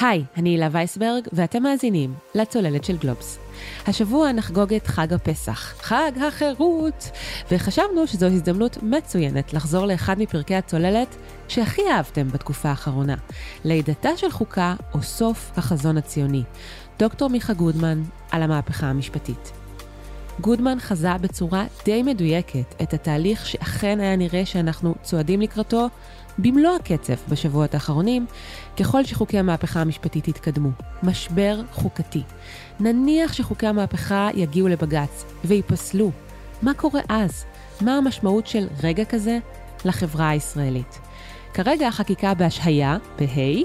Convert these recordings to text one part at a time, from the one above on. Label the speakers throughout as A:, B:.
A: היי, אני הילה וייסברג, ואתם מאזינים לצוללת של גלובס. השבוע נחגוג את חג הפסח, חג החירות, וחשבנו שזו הזדמנות מצוינת לחזור לאחד מפרקי הצוללת שהכי אהבתם בתקופה האחרונה, לידתה של חוקה או סוף החזון הציוני. דוקטור מיכה גודמן על המהפכה המשפטית. גודמן חזה בצורה די מדויקת את התהליך שאכן היה נראה שאנחנו צועדים לקראתו במלוא הקצב בשבועות האחרונים, ככל שחוקי המהפכה המשפטית יתקדמו. משבר חוקתי. נניח שחוקי המהפכה יגיעו לבג"ץ וייפסלו. מה קורה אז? מה המשמעות של רגע כזה לחברה הישראלית? כרגע החקיקה בהשהיה, בה',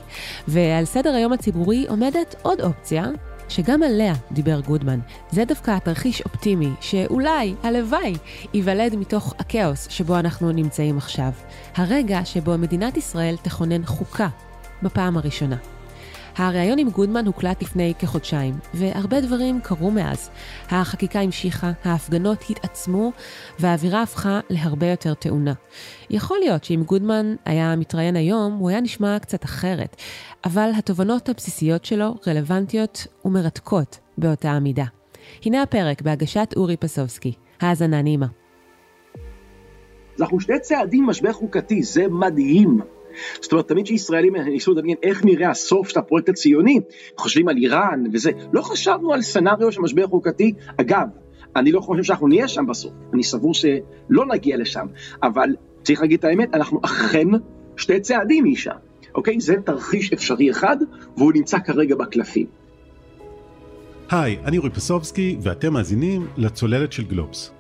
A: ועל סדר היום הציבורי עומדת עוד אופציה, שגם עליה דיבר גודמן. זה דווקא תרחיש אופטימי, שאולי, הלוואי, ייוולד מתוך הכאוס שבו אנחנו נמצאים עכשיו. הרגע שבו מדינת ישראל תכונן חוקה בפעם הראשונה. הריאיון עם גודמן הוקלט לפני כחודשיים, והרבה דברים קרו מאז. החקיקה המשיכה, ההפגנות התעצמו, והאווירה הפכה להרבה יותר טעונה. יכול להיות שאם גודמן היה מתראיין היום, הוא היה נשמע קצת אחרת, אבל התובנות הבסיסיות שלו רלוונטיות ומרתקות באותה המידה. הנה הפרק בהגשת אורי פסובסקי. האזנה נעימה.
B: אנחנו שני צעדים משבר חוקתי, זה מדהים. זאת אומרת, תמיד כשישראלים ניסו לדמיין איך נראה הסוף של הפרויקט הציוני, חושבים על איראן וזה, לא חשבנו על סצנריו של משבר חוקתי. אגב, אני לא חושב שאנחנו נהיה שם בסוף, אני סבור שלא נגיע לשם, אבל צריך להגיד את האמת, אנחנו אכן שתי צעדים משם, אוקיי? זה תרחיש אפשרי אחד, והוא נמצא כרגע בקלפים.
C: היי, אני אורי פסובסקי, ואתם מאזינים לצוללת של גלובס.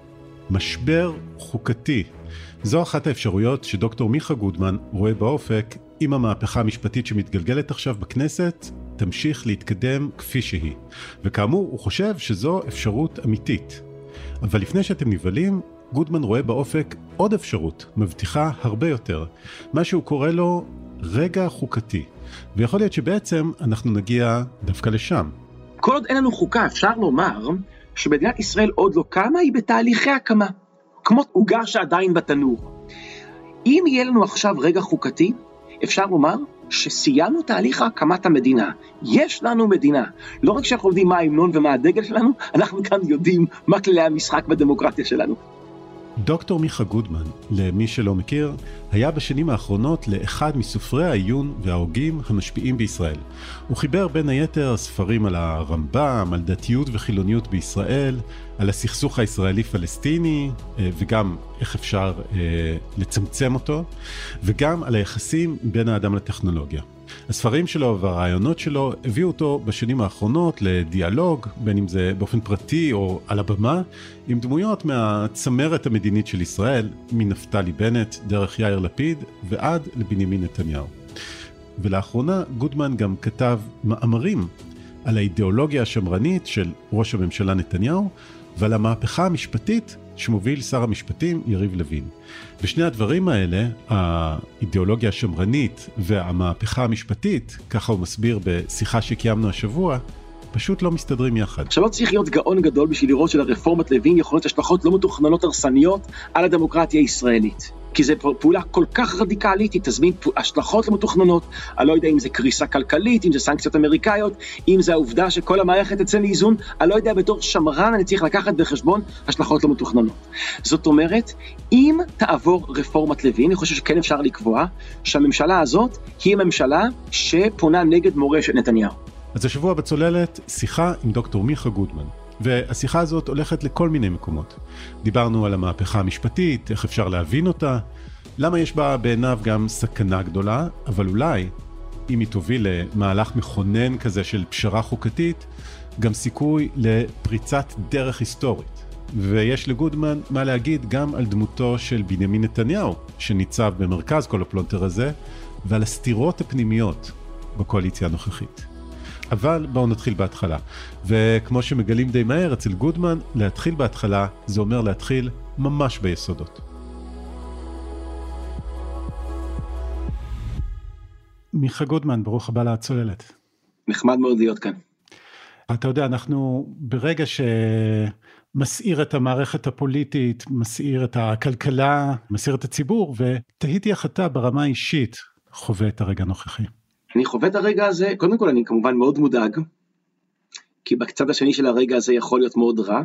C: משבר חוקתי זו אחת האפשרויות שדוקטור מיכה גודמן רואה באופק אם המהפכה המשפטית שמתגלגלת עכשיו בכנסת תמשיך להתקדם כפי שהיא. וכאמור, הוא חושב שזו אפשרות אמיתית. אבל לפני שאתם נבהלים, גודמן רואה באופק עוד אפשרות, מבטיחה הרבה יותר, מה שהוא קורא לו רגע חוקתי. ויכול להיות שבעצם אנחנו נגיע דווקא לשם.
B: כל עוד אין לנו חוקה, אפשר לומר שמדינת ישראל עוד לא קמה, היא בתהליכי הקמה. כמו עוגה שעדיין בתנור. אם יהיה לנו עכשיו רגע חוקתי, אפשר לומר שסיימנו תהליך הקמת המדינה. יש לנו מדינה. לא רק שאנחנו יודעים מה ההמנון ומה הדגל שלנו, אנחנו כאן יודעים מה כללי המשחק בדמוקרטיה שלנו.
C: דוקטור מיכה גודמן, למי שלא מכיר, היה בשנים האחרונות לאחד מסופרי העיון וההוגים המשפיעים בישראל. הוא חיבר בין היתר ספרים על הרמב"ם, על דתיות וחילוניות בישראל, על הסכסוך הישראלי-פלסטיני, אה, וגם איך אפשר אה, לצמצם אותו, וגם על היחסים בין האדם לטכנולוגיה. הספרים שלו והרעיונות שלו הביאו אותו בשנים האחרונות לדיאלוג, בין אם זה באופן פרטי או על הבמה, עם דמויות מהצמרת המדינית של ישראל, מנפתלי בנט, דרך יאיר לפיד ועד לבנימין נתניהו. ולאחרונה גודמן גם כתב מאמרים על האידיאולוגיה השמרנית של ראש הממשלה נתניהו ועל המהפכה המשפטית שמוביל שר המשפטים יריב לוין. ושני הדברים האלה, האידיאולוגיה השמרנית והמהפכה המשפטית, ככה הוא מסביר בשיחה שקיימנו השבוע, פשוט לא מסתדרים יחד.
B: עכשיו לא צריך להיות גאון גדול בשביל לראות שלרפורמת לוין יכולות השלכות לא מתוכננות הרסניות על הדמוקרטיה הישראלית. כי זו פעולה כל כך רדיקלית, היא תזמין השלכות לא מתוכננות, אני לא יודע אם זה קריסה כלכלית, אם זה סנקציות אמריקאיות, אם זה העובדה שכל המערכת תצא מאיזון, אני לא יודע, בתור שמרן אני צריך לקחת בחשבון השלכות לא מתוכננות. זאת אומרת, אם תעבור רפורמת לוין, אני חושב שכן אפשר לקבוע שהממשלה הזאת היא ממשלה שפונה נגד מורשת נתניהו.
C: אז השבוע בצוללת שיחה עם דוקטור מיכה גודמן. והשיחה הזאת הולכת לכל מיני מקומות. דיברנו על המהפכה המשפטית, איך אפשר להבין אותה, למה יש בה בעיניו גם סכנה גדולה, אבל אולי, אם היא תוביל למהלך מכונן כזה של פשרה חוקתית, גם סיכוי לפריצת דרך היסטורית. ויש לגודמן מה להגיד גם על דמותו של בנימין נתניהו, שניצב במרכז כל הפלונטר הזה, ועל הסתירות הפנימיות בקואליציה הנוכחית. אבל בואו נתחיל בהתחלה. וכמו שמגלים די מהר אצל גודמן, להתחיל בהתחלה זה אומר להתחיל ממש ביסודות. מיכה גודמן, ברוך הבא לצוללת.
B: נחמד מאוד להיות כאן.
C: אתה יודע, אנחנו ברגע שמסעיר את המערכת הפוליטית, מסעיר את הכלכלה, מסעיר את הציבור, ותהיתי איך אתה ברמה האישית חווה את הרגע הנוכחי.
B: אני חווה את הרגע הזה, קודם כל אני כמובן מאוד מודאג, כי בצד השני של הרגע הזה יכול להיות מאוד רע,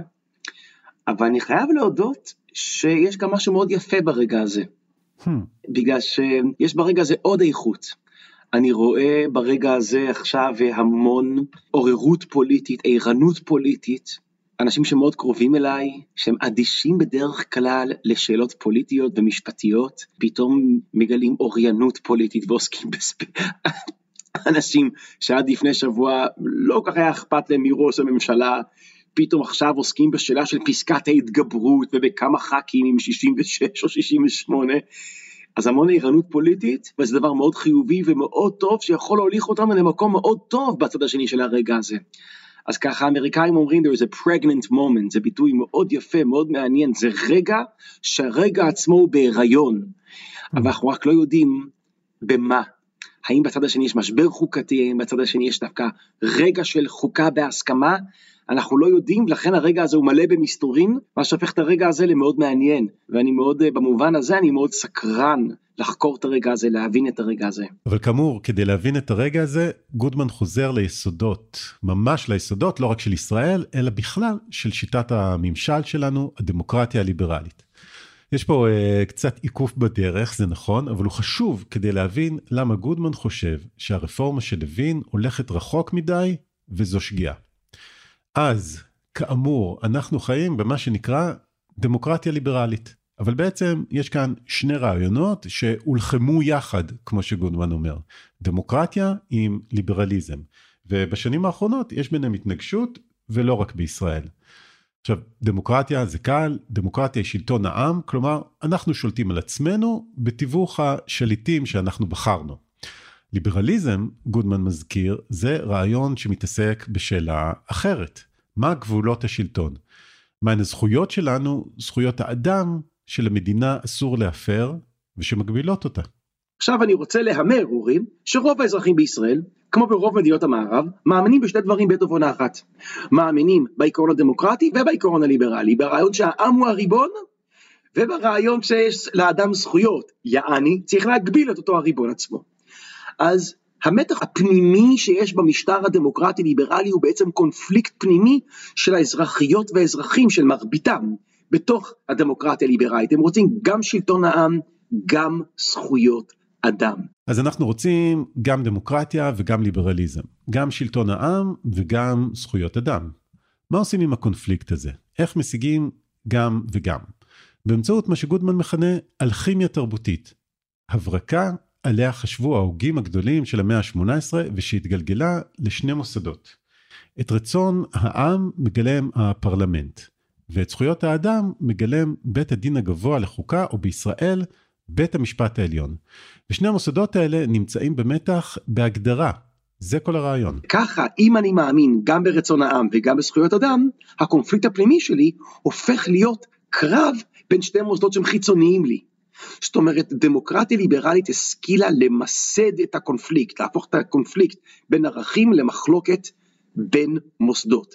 B: אבל אני חייב להודות שיש גם משהו מאוד יפה ברגע הזה. Hmm. בגלל שיש ברגע הזה עוד איכות. אני רואה ברגע הזה עכשיו המון עוררות פוליטית, ערנות פוליטית, אנשים שמאוד קרובים אליי, שהם אדישים בדרך כלל לשאלות פוליטיות ומשפטיות, פתאום מגלים אוריינות פוליטית ועוסקים בספ... אנשים שעד לפני שבוע לא כל כך היה אכפת להם מראש הממשלה, פתאום עכשיו עוסקים בשאלה של פסקת ההתגברות ובכמה ח"כים עם 66 או 68. אז המון ערנות פוליטית, וזה דבר מאוד חיובי ומאוד טוב שיכול להוליך אותנו למקום מאוד טוב בצד השני של הרגע הזה. אז ככה האמריקאים אומרים there is a pregnant moment, זה ביטוי מאוד יפה, מאוד מעניין, זה רגע שהרגע עצמו הוא בהיריון, אבל אנחנו רק לא יודעים במה. האם בצד השני יש משבר חוקתי, האם בצד השני יש דווקא רגע של חוקה בהסכמה, אנחנו לא יודעים, לכן הרגע הזה הוא מלא במסתורין, מה שהופך את הרגע הזה למאוד מעניין, ואני מאוד, אה, במובן הזה אני מאוד סקרן לחקור את הרגע הזה, להבין את הרגע הזה.
C: אבל כאמור, כדי להבין את הרגע הזה, גודמן חוזר ליסודות, ממש ליסודות, לא רק של ישראל, אלא בכלל של שיטת הממשל שלנו, הדמוקרטיה הליברלית. יש פה uh, קצת עיקוף בדרך, זה נכון, אבל הוא חשוב כדי להבין למה גודמן חושב שהרפורמה של לוין הולכת רחוק מדי, וזו שגיאה. אז, כאמור, אנחנו חיים במה שנקרא דמוקרטיה ליברלית. אבל בעצם יש כאן שני רעיונות שהולחמו יחד, כמו שגודמן אומר. דמוקרטיה עם ליברליזם. ובשנים האחרונות יש ביניהם התנגשות, ולא רק בישראל. עכשיו, דמוקרטיה זה קל, דמוקרטיה היא שלטון העם, כלומר, אנחנו שולטים על עצמנו בתיווך השליטים שאנחנו בחרנו. ליברליזם, גודמן מזכיר, זה רעיון שמתעסק בשאלה אחרת. מה גבולות השלטון? מהן הזכויות שלנו, זכויות האדם, שלמדינה אסור להפר, ושמגבילות אותה.
B: עכשיו אני רוצה להמר, אורי, שרוב האזרחים בישראל, כמו ברוב מדינות המערב, מאמינים בשני דברים בעת ובעונה אחת. מאמינים בעיקרון הדמוקרטי ובעיקרון הליברלי, ברעיון שהעם הוא הריבון, וברעיון שיש לאדם זכויות, יעני, צריך להגביל את אותו הריבון עצמו. אז המתח הפנימי שיש במשטר הדמוקרטי ליברלי הוא בעצם קונפליקט פנימי של האזרחיות והאזרחים של מרביתם בתוך הדמוקרטיה הליברלית. הם רוצים גם שלטון העם, גם זכויות אדם.
C: אז אנחנו רוצים גם דמוקרטיה וגם ליברליזם, גם שלטון העם וגם זכויות אדם. מה עושים עם הקונפליקט הזה? איך משיגים גם וגם? באמצעות מה שגודמן מכנה אלכימיה תרבותית. הברקה עליה חשבו ההוגים הגדולים של המאה ה-18 ושהתגלגלה לשני מוסדות. את רצון העם מגלם הפרלמנט, ואת זכויות האדם מגלם בית הדין הגבוה לחוקה, או בישראל, בית המשפט העליון. ושני המוסדות האלה נמצאים במתח בהגדרה. זה כל הרעיון.
B: ככה, אם אני מאמין גם ברצון העם וגם בזכויות אדם, הקונפליקט הפנימי שלי הופך להיות קרב בין שני מוסדות שהם חיצוניים לי. זאת אומרת, דמוקרטיה ליברלית השכילה למסד את הקונפליקט, להפוך את הקונפליקט בין ערכים למחלוקת בין מוסדות.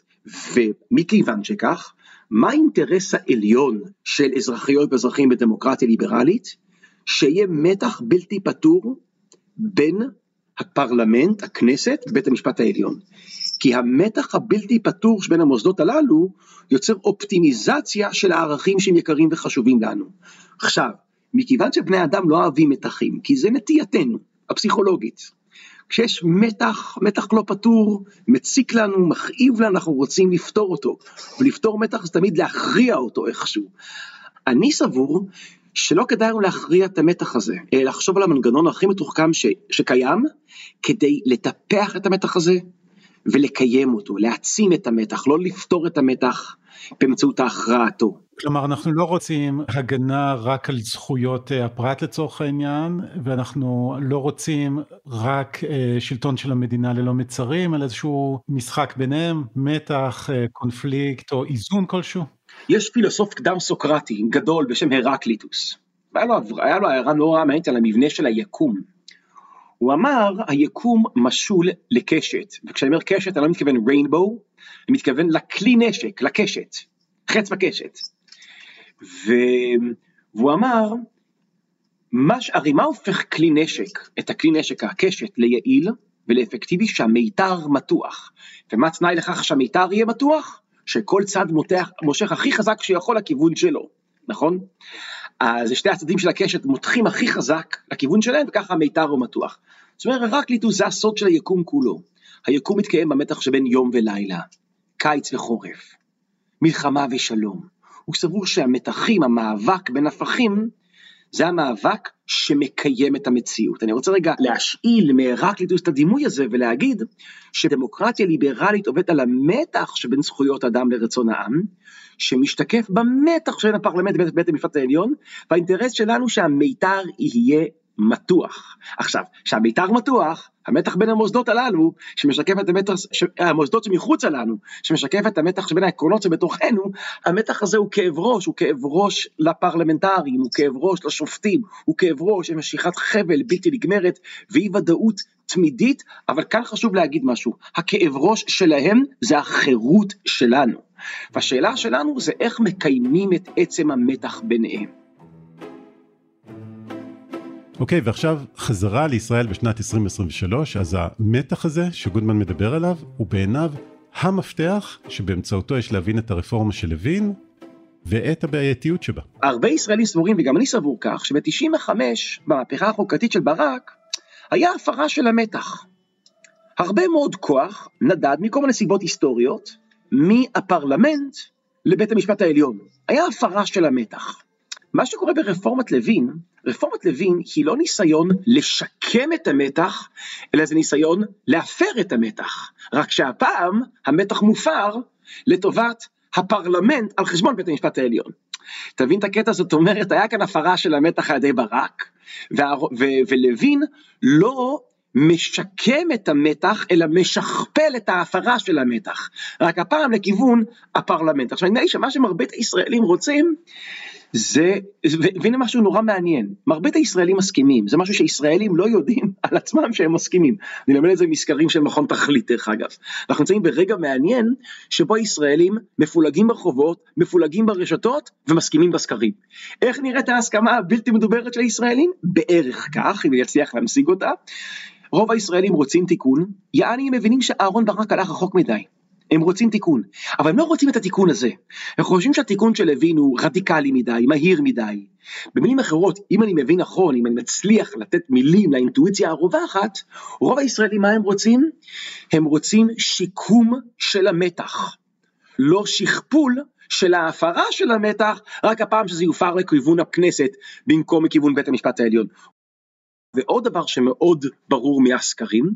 B: ומכיוון שכך, מה האינטרס העליון של אזרחיות ואזרחים בדמוקרטיה ליברלית? שיהיה מתח בלתי פתור בין הפרלמנט, הכנסת, ובית המשפט העליון. כי המתח הבלתי פתור שבין המוסדות הללו יוצר אופטימיזציה של הערכים שהם יקרים וחשובים לנו. עכשיו, מכיוון שבני אדם לא אוהבים מתחים, כי זה נטייתנו הפסיכולוגית. כשיש מתח, מתח לא פתור, מציק לנו, מכאיב לנו, אנחנו רוצים לפתור אותו. ולפתור מתח זה תמיד להכריע אותו איכשהו. אני סבור שלא כדאי לנו להכריע את המתח הזה, לחשוב על המנגנון הכי מתוחכם ש, שקיים, כדי לטפח את המתח הזה ולקיים אותו, להעצים את המתח, לא לפתור את המתח באמצעות ההכרעתו.
C: כלומר אנחנו לא רוצים הגנה רק על זכויות אה, הפרט לצורך העניין ואנחנו לא רוצים רק אה, שלטון של המדינה ללא מצרים אלא איזשהו משחק ביניהם מתח אה, קונפליקט או איזון כלשהו.
B: יש פילוסוף קדם סוקרטי גדול בשם הרקליטוס. היה לו, הערה נורא מעניינת על המבנה של היקום. הוא אמר היקום משול לקשת וכשאני אומר קשת אני לא מתכוון ריינבו אני מתכוון לכלי נשק לקשת חץ וקשת ו... והוא אמר, מש, הרי מה הופך כלי נשק, את הכלי נשק הקשת, ליעיל ולאפקטיבי? שהמיתר מתוח. ומה תנאי לכך שהמיתר יהיה מתוח? שכל צד מותח, מושך הכי חזק שיכול לכיוון שלו, נכון? אז שתי הצדדים של הקשת מותחים הכי חזק לכיוון שלהם, וככה המיתר הוא מתוח. זאת אומרת, רק ליטו זה הסוד של היקום כולו. היקום מתקיים במתח שבין יום ולילה, קיץ וחורף, מלחמה ושלום. הוא סבור שהמתחים, המאבק בין הפכים, זה המאבק שמקיים את המציאות. אני רוצה רגע להשאיל מהרקליטוס את הדימוי הזה ולהגיד שדמוקרטיה ליברלית עובדת על המתח שבין זכויות אדם לרצון העם, שמשתקף במתח שבין הפרלמנט לבית בית המשפט העליון, והאינטרס שלנו שהמיתר יהיה מתוח. עכשיו, כשהמיתר מתוח, המתח בין המוסדות הללו, שמשקף את המתח, ש... המוסדות שמחוצה לנו, שמשקף את המתח שבין העקרונות שבתוכנו, המתח הזה הוא כאב ראש, הוא כאב ראש לפרלמנטרים, הוא כאב ראש לשופטים, הוא כאב ראש למשיכת חבל בלתי נגמרת ואי ודאות תמידית, אבל כאן חשוב להגיד משהו, הכאב ראש שלהם זה החירות שלנו. והשאלה שלנו זה איך מקיימים את עצם המתח ביניהם.
C: אוקיי, okay, ועכשיו חזרה לישראל בשנת 2023, אז המתח הזה שגודמן מדבר עליו, הוא בעיניו המפתח שבאמצעותו יש להבין את הרפורמה של לוין ואת הבעייתיות שבה.
B: הרבה ישראלים סבורים, וגם אני סבור כך, שב-95, במהפכה החוקתית של ברק, היה הפרה של המתח. הרבה מאוד כוח נדד מכל מיני סיבות היסטוריות, מהפרלמנט לבית המשפט העליון. היה הפרה של המתח. מה שקורה ברפורמת לוין, רפורמת לוין היא לא ניסיון לשקם את המתח, אלא זה ניסיון להפר את המתח. רק שהפעם המתח מופר לטובת הפרלמנט על חשבון בית המשפט העליון. תבין את הקטע, זאת אומרת, היה כאן הפרה של המתח על ידי ברק, ולוין לא משקם את המתח, אלא משכפל את ההפרה של המתח. רק הפעם לכיוון הפרלמנט. עכשיו, נדמה לי שמה שמרבית הישראלים רוצים, זה, והנה משהו נורא מעניין, מרבית הישראלים מסכימים, זה משהו שישראלים לא יודעים על עצמם שהם מסכימים, אני למד את זה מסקרים של מכון תכלית דרך אגב, אנחנו נמצאים ברגע מעניין שבו הישראלים מפולגים ברחובות, מפולגים ברשתות ומסכימים בסקרים. איך נראית ההסכמה הבלתי מדוברת של הישראלים? בערך כך, אם יצליח להמשיג אותה. רוב הישראלים רוצים תיקון, יעני הם מבינים שאהרון ברק הלך רחוק מדי. הם רוצים תיקון, אבל הם לא רוצים את התיקון הזה. הם חושבים שהתיקון של לוין הוא רדיקלי מדי, מהיר מדי. במילים אחרות, אם אני מבין נכון, אם אני מצליח לתת מילים לאינטואיציה הרווחת, רוב הישראלים מה הם רוצים? הם רוצים שיקום של המתח, לא שכפול של ההפרה של המתח, רק הפעם שזה יופר לכיוון הכנסת במקום מכיוון בית המשפט העליון. ועוד דבר שמאוד ברור מהסקרים,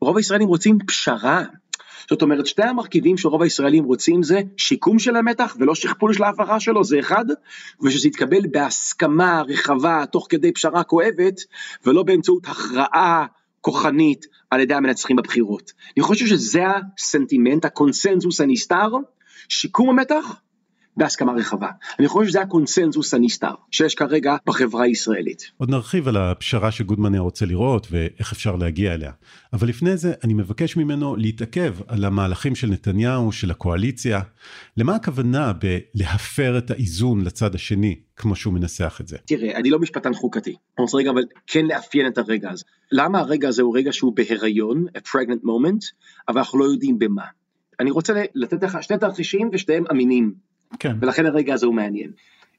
B: רוב הישראלים רוצים פשרה. זאת אומרת, שתי המרכיבים שרוב הישראלים רוצים זה שיקום של המתח ולא שכפול של ההפרה שלו, זה אחד, ושזה יתקבל בהסכמה רחבה תוך כדי פשרה כואבת, ולא באמצעות הכרעה כוחנית על ידי המנצחים בבחירות. אני חושב שזה הסנטימנט, הקונסנזוס הנסתר, שיקום המתח בהסכמה רחבה. אני חושב שזה הקונסנזוס הנסתר שיש כרגע בחברה הישראלית.
C: עוד נרחיב על הפשרה שגודמן היה רוצה לראות ואיך אפשר להגיע אליה. אבל לפני זה אני מבקש ממנו להתעכב על המהלכים של נתניהו, של הקואליציה. למה הכוונה בלהפר את האיזון לצד השני, כמו שהוא מנסח את זה?
B: תראה, אני לא משפטן חוקתי. אני רוצה רגע אבל כן לאפיין את הרגע הזה. למה הרגע הזה הוא רגע שהוא בהיריון, a pregnant moment, אבל אנחנו לא יודעים במה. אני רוצה לתת לך שני תרחישים ושתיהם אמינים. כן. ולכן הרגע הזה הוא מעניין.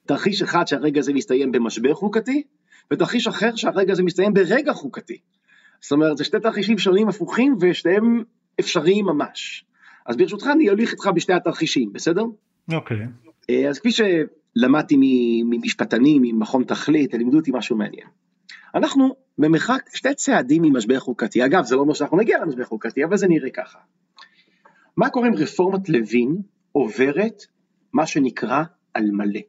B: תרחיש אחד שהרגע הזה מסתיים במשבר חוקתי, ותרחיש אחר שהרגע הזה מסתיים ברגע חוקתי. זאת אומרת, זה שתי תרחישים שונים הפוכים ושניהם אפשריים ממש. אז ברשותך אני אוליך איתך בשתי התרחישים, בסדר?
C: אוקיי.
B: אה, אז כפי שלמדתי ממשפטנים, ממכון תכלית, לימדו אותי משהו מעניין. אנחנו במרחק שתי צעדים ממשבר חוקתי. אגב, זה לא אומר שאנחנו נגיע למשבר חוקתי, אבל זה נראה ככה. מה קורה אם רפורמת לוין עוברת מה שנקרא על מלא.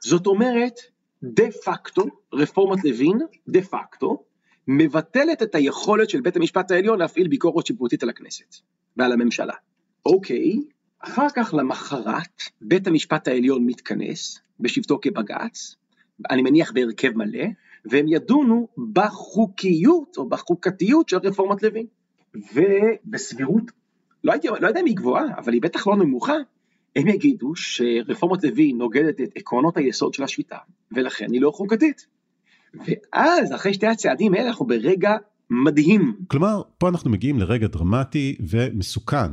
B: זאת אומרת, דה פקטו, רפורמת לוין, דה פקטו, מבטלת את היכולת של בית המשפט העליון להפעיל ביקורת שיפוטית על הכנסת ועל הממשלה. אוקיי, אחר כך למחרת בית המשפט העליון מתכנס בשבתו כבג"ץ, אני מניח בהרכב מלא, והם ידונו בחוקיות או בחוקתיות של רפורמת לוין. ובסבירות, לא, הייתי, לא יודע אם היא גבוהה, אבל היא בטח לא נמוכה, הם יגידו שרפורמת לוין נוגדת את עקרונות היסוד של השיטה, ולכן היא לא חוקתית. ואז אחרי שתי הצעדים האלה אנחנו ברגע מדהים.
C: כלומר, פה אנחנו מגיעים לרגע דרמטי ומסוכן,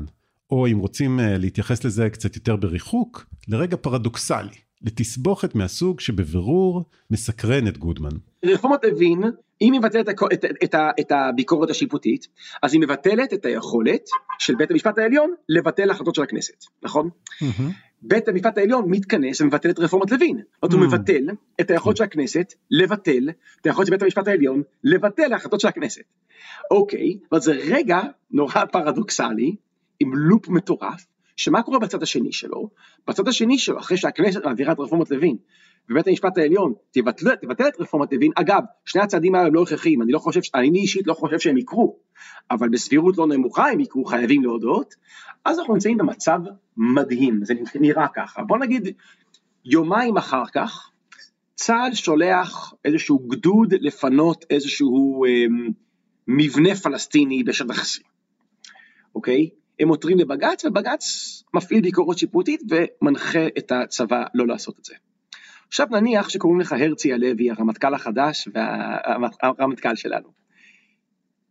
C: או אם רוצים אה, להתייחס לזה קצת יותר בריחוק, לרגע פרדוקסלי, לתסבוכת מהסוג שבבירור מסקרן את גודמן.
B: רפורמת לוין, אם היא מבטלת את, את, את, את הביקורת השיפוטית, אז היא מבטלת את היכולת של בית המשפט העליון לבטל החלטות של הכנסת, נכון? Mm-hmm. בית המשפט העליון מתכנס ומבטל את רפורמת לוין. זאת אומרת, הוא. מבטל את היכולת של הכנסת לבטל את היכולת של בית המשפט העליון לבטל החלטות של הכנסת. אוקיי, אבל זה רגע נורא פרדוקסלי, עם לופ מטורף, שמה קורה בצד השני שלו? בצד השני שלו, אחרי שהכנסת מעבירה את רפורמת לוין, ובית המשפט העליון תבטל, תבטל את רפורמת לוין, אגב, שני הצעדים האלה הם לא הכרחיים, אני לא חושב, אני אישית לא חושב שהם יקרו, אבל בסבירות לא נמוכה הם יקרו, חייבים להודות, אז אנחנו נמצאים במצב מדהים, זה נראה ככה. בוא נגיד, יומיים אחר כך, צה"ל שולח איזשהו גדוד לפנות איזשהו אה, מבנה פלסטיני בשטח C, אוקיי? הם עותרים לבג"ץ, ובג"ץ מפעיל ביקורת שיפוטית ומנחה את הצבא לא לעשות את זה. עכשיו נניח שקוראים לך הרצי הלוי, הרמטכ"ל החדש והרמטכ"ל שלנו.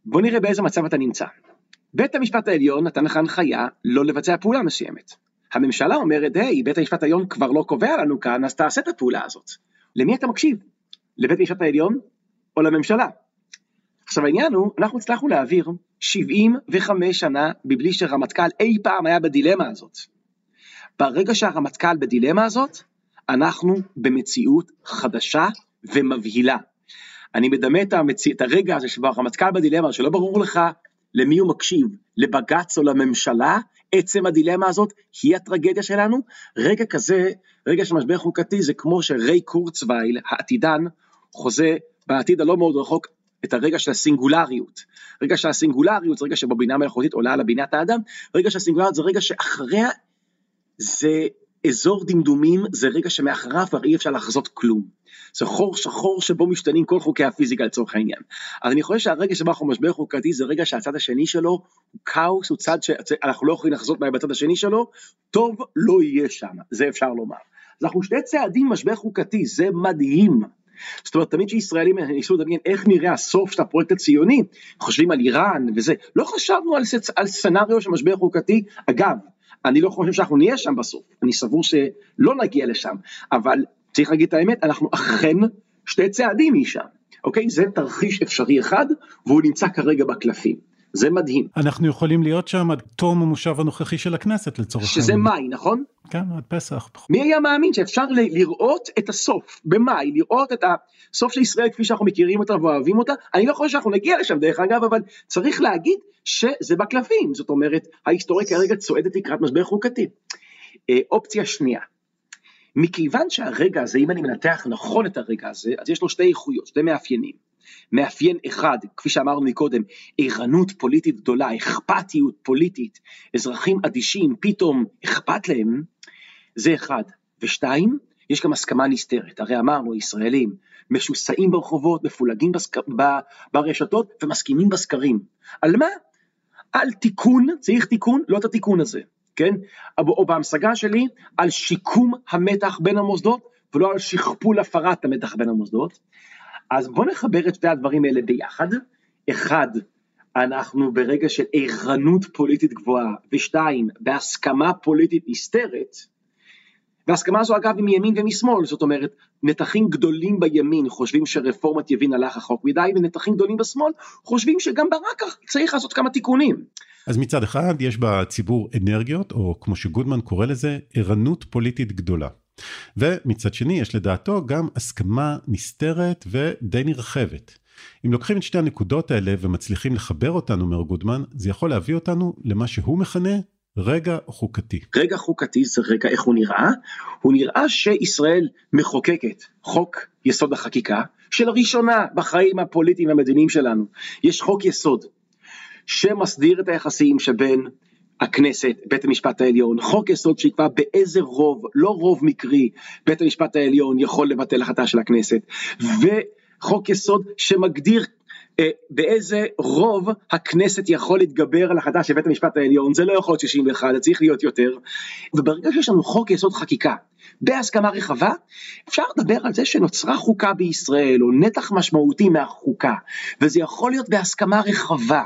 B: בוא נראה באיזה מצב אתה נמצא. בית המשפט העליון נתן לך הנחיה לא לבצע פעולה מסוימת. הממשלה אומרת, היי, בית המשפט העליון כבר לא קובע לנו כאן, אז תעשה את הפעולה הזאת. למי אתה מקשיב? לבית המשפט העליון או לממשלה? עכשיו העניין הוא, אנחנו הצלחנו להעביר 75 שנה מבלי שרמטכ"ל אי פעם היה בדילמה הזאת. ברגע שהרמטכ"ל בדילמה הזאת, אנחנו במציאות חדשה ומבהילה. אני מדמה את, המצ... את הרגע הזה שבו הרמטכ"ל בדילמה, שלא ברור לך למי הוא מקשיב, לבג"ץ או לממשלה, עצם הדילמה הזאת היא הטרגדיה שלנו. רגע כזה, רגע של משבר חוקתי, זה כמו שריי קורצווייל, העתידן, חוזה בעתיד הלא מאוד רחוק את הרגע של הסינגולריות. רגע של הסינגולריות זה רגע שבו בינה מלאכותית עולה על הבינת האדם, רגע של הסינגולריות זה רגע שאחריה זה אזור דמדומים, זה רגע שמאחריו כבר אי אפשר לחזות כלום. זה חור שחור שבו משתנים כל חוקי הפיזיקה לצורך העניין. אז אני חושב שהרגע שבו אנחנו משבר חוקתי זה רגע שהצד השני שלו הוא כאוס, הוא צד שאנחנו לא יכולים לחזות מה בצד השני שלו, טוב לא יהיה שם, זה אפשר לומר. אז אנחנו שני צעדים משבר חוקתי, זה מדהים. זאת אומרת, תמיד כשישראלים ניסו לדמיין איך נראה הסוף של הפרויקט הציוני, חושבים על איראן וזה, לא חשבנו על, סצ... על סצנריו של משבר חוקתי, אגב, אני לא חושב שאנחנו נהיה שם בסוף, אני סבור שלא נגיע לשם, אבל צריך להגיד את האמת, אנחנו אכן שתי צעדים משם, אוקיי? זה תרחיש אפשרי אחד, והוא נמצא כרגע בקלפים. זה מדהים.
C: אנחנו יכולים להיות שם עד תום המושב הנוכחי של הכנסת לצורך
B: העניין. שזה מאי, נכון?
C: כן, עד פסח.
B: מי היה מאמין שאפשר לראות את הסוף במאי, לראות את הסוף של ישראל כפי שאנחנו מכירים אותה ואוהבים אותה? אני לא חושב שאנחנו נגיע לשם דרך אגב, אבל צריך להגיד שזה בקלפים, זאת אומרת, ההיסטוריה כרגע צועדת לקראת משבר חוקתי. אה, אופציה שנייה, מכיוון שהרגע הזה, אם אני מנתח נכון את הרגע הזה, אז יש לו שתי איכויות, שתי מאפיינים. מאפיין אחד, כפי שאמרנו מקודם, ערנות פוליטית גדולה, אכפתיות פוליטית, אזרחים אדישים, פתאום אכפת להם, זה אחד. ושתיים, יש גם הסכמה נסתרת, הרי אמרנו, ישראלים משוסעים ברחובות, מפולגים בסק... ב... ברשתות ומסכימים בסקרים. על מה? על תיקון, צריך תיקון, לא את התיקון הזה, כן? או בהמשגה שלי, על שיקום המתח בין המוסדות, ולא על שכפול הפרת המתח בין המוסדות. אז בואו נחבר את שתי הדברים האלה ביחד. אחד, אנחנו ברגע של ערנות פוליטית גבוהה, ושתיים, בהסכמה פוליטית נסתרת, והסכמה הזו אגב היא מימין ומשמאל, זאת אומרת, נתחים גדולים בימין חושבים שרפורמת יבין הלך רחוק מדי, ונתחים גדולים בשמאל חושבים שגם ברק צריך לעשות כמה תיקונים.
C: אז מצד אחד יש בציבור אנרגיות, או כמו שגודמן קורא לזה, ערנות פוליטית גדולה. ומצד שני יש לדעתו גם הסכמה נסתרת ודי נרחבת. אם לוקחים את שתי הנקודות האלה ומצליחים לחבר אותנו, אומר גודמן, זה יכול להביא אותנו למה שהוא מכנה רגע חוקתי.
B: רגע חוקתי זה רגע איך הוא נראה? הוא נראה שישראל מחוקקת חוק יסוד החקיקה שלראשונה בחיים הפוליטיים והמדיניים שלנו יש חוק יסוד שמסדיר את היחסים שבין הכנסת, בית המשפט העליון, חוק יסוד שיקבע באיזה רוב, לא רוב מקרי, בית המשפט העליון יכול לבטל החלטה של הכנסת, וחוק יסוד שמגדיר אה, באיזה רוב הכנסת יכול להתגבר על החלטה של בית המשפט העליון, זה לא יכול להיות 61, זה צריך להיות יותר, וברגע שיש לנו חוק יסוד חקיקה, בהסכמה רחבה, אפשר לדבר על זה שנוצרה חוקה בישראל, או נתח משמעותי מהחוקה, וזה יכול להיות בהסכמה רחבה.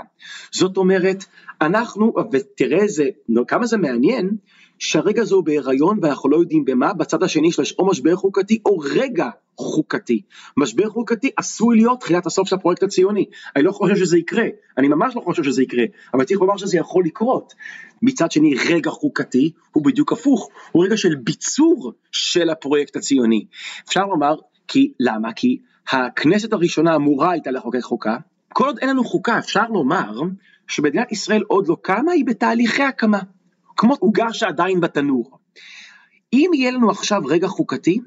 B: זאת אומרת, אנחנו, ותראה זה, כמה זה מעניין, שהרגע זה הוא בהיריון ואנחנו לא יודעים במה, בצד השני יש או משבר חוקתי או רגע חוקתי. משבר חוקתי עשוי להיות תחילת הסוף של הפרויקט הציוני. אני לא חושב שזה יקרה, אני ממש לא חושב שזה יקרה, אבל צריך לומר שזה יכול לקרות. מצד שני, רגע חוקתי הוא בדיוק הפוך, הוא רגע של ביצור של הפרויקט הציוני. אפשר לומר, כי, למה? כי הכנסת הראשונה אמורה הייתה לחוקק חוקה, כל עוד אין לנו חוקה אפשר לומר שמדינת ישראל עוד לא קמה, היא בתהליכי הקמה. כמו עוגה שעדיין בתנור. אם יהיה לנו עכשיו רגע חוקתי,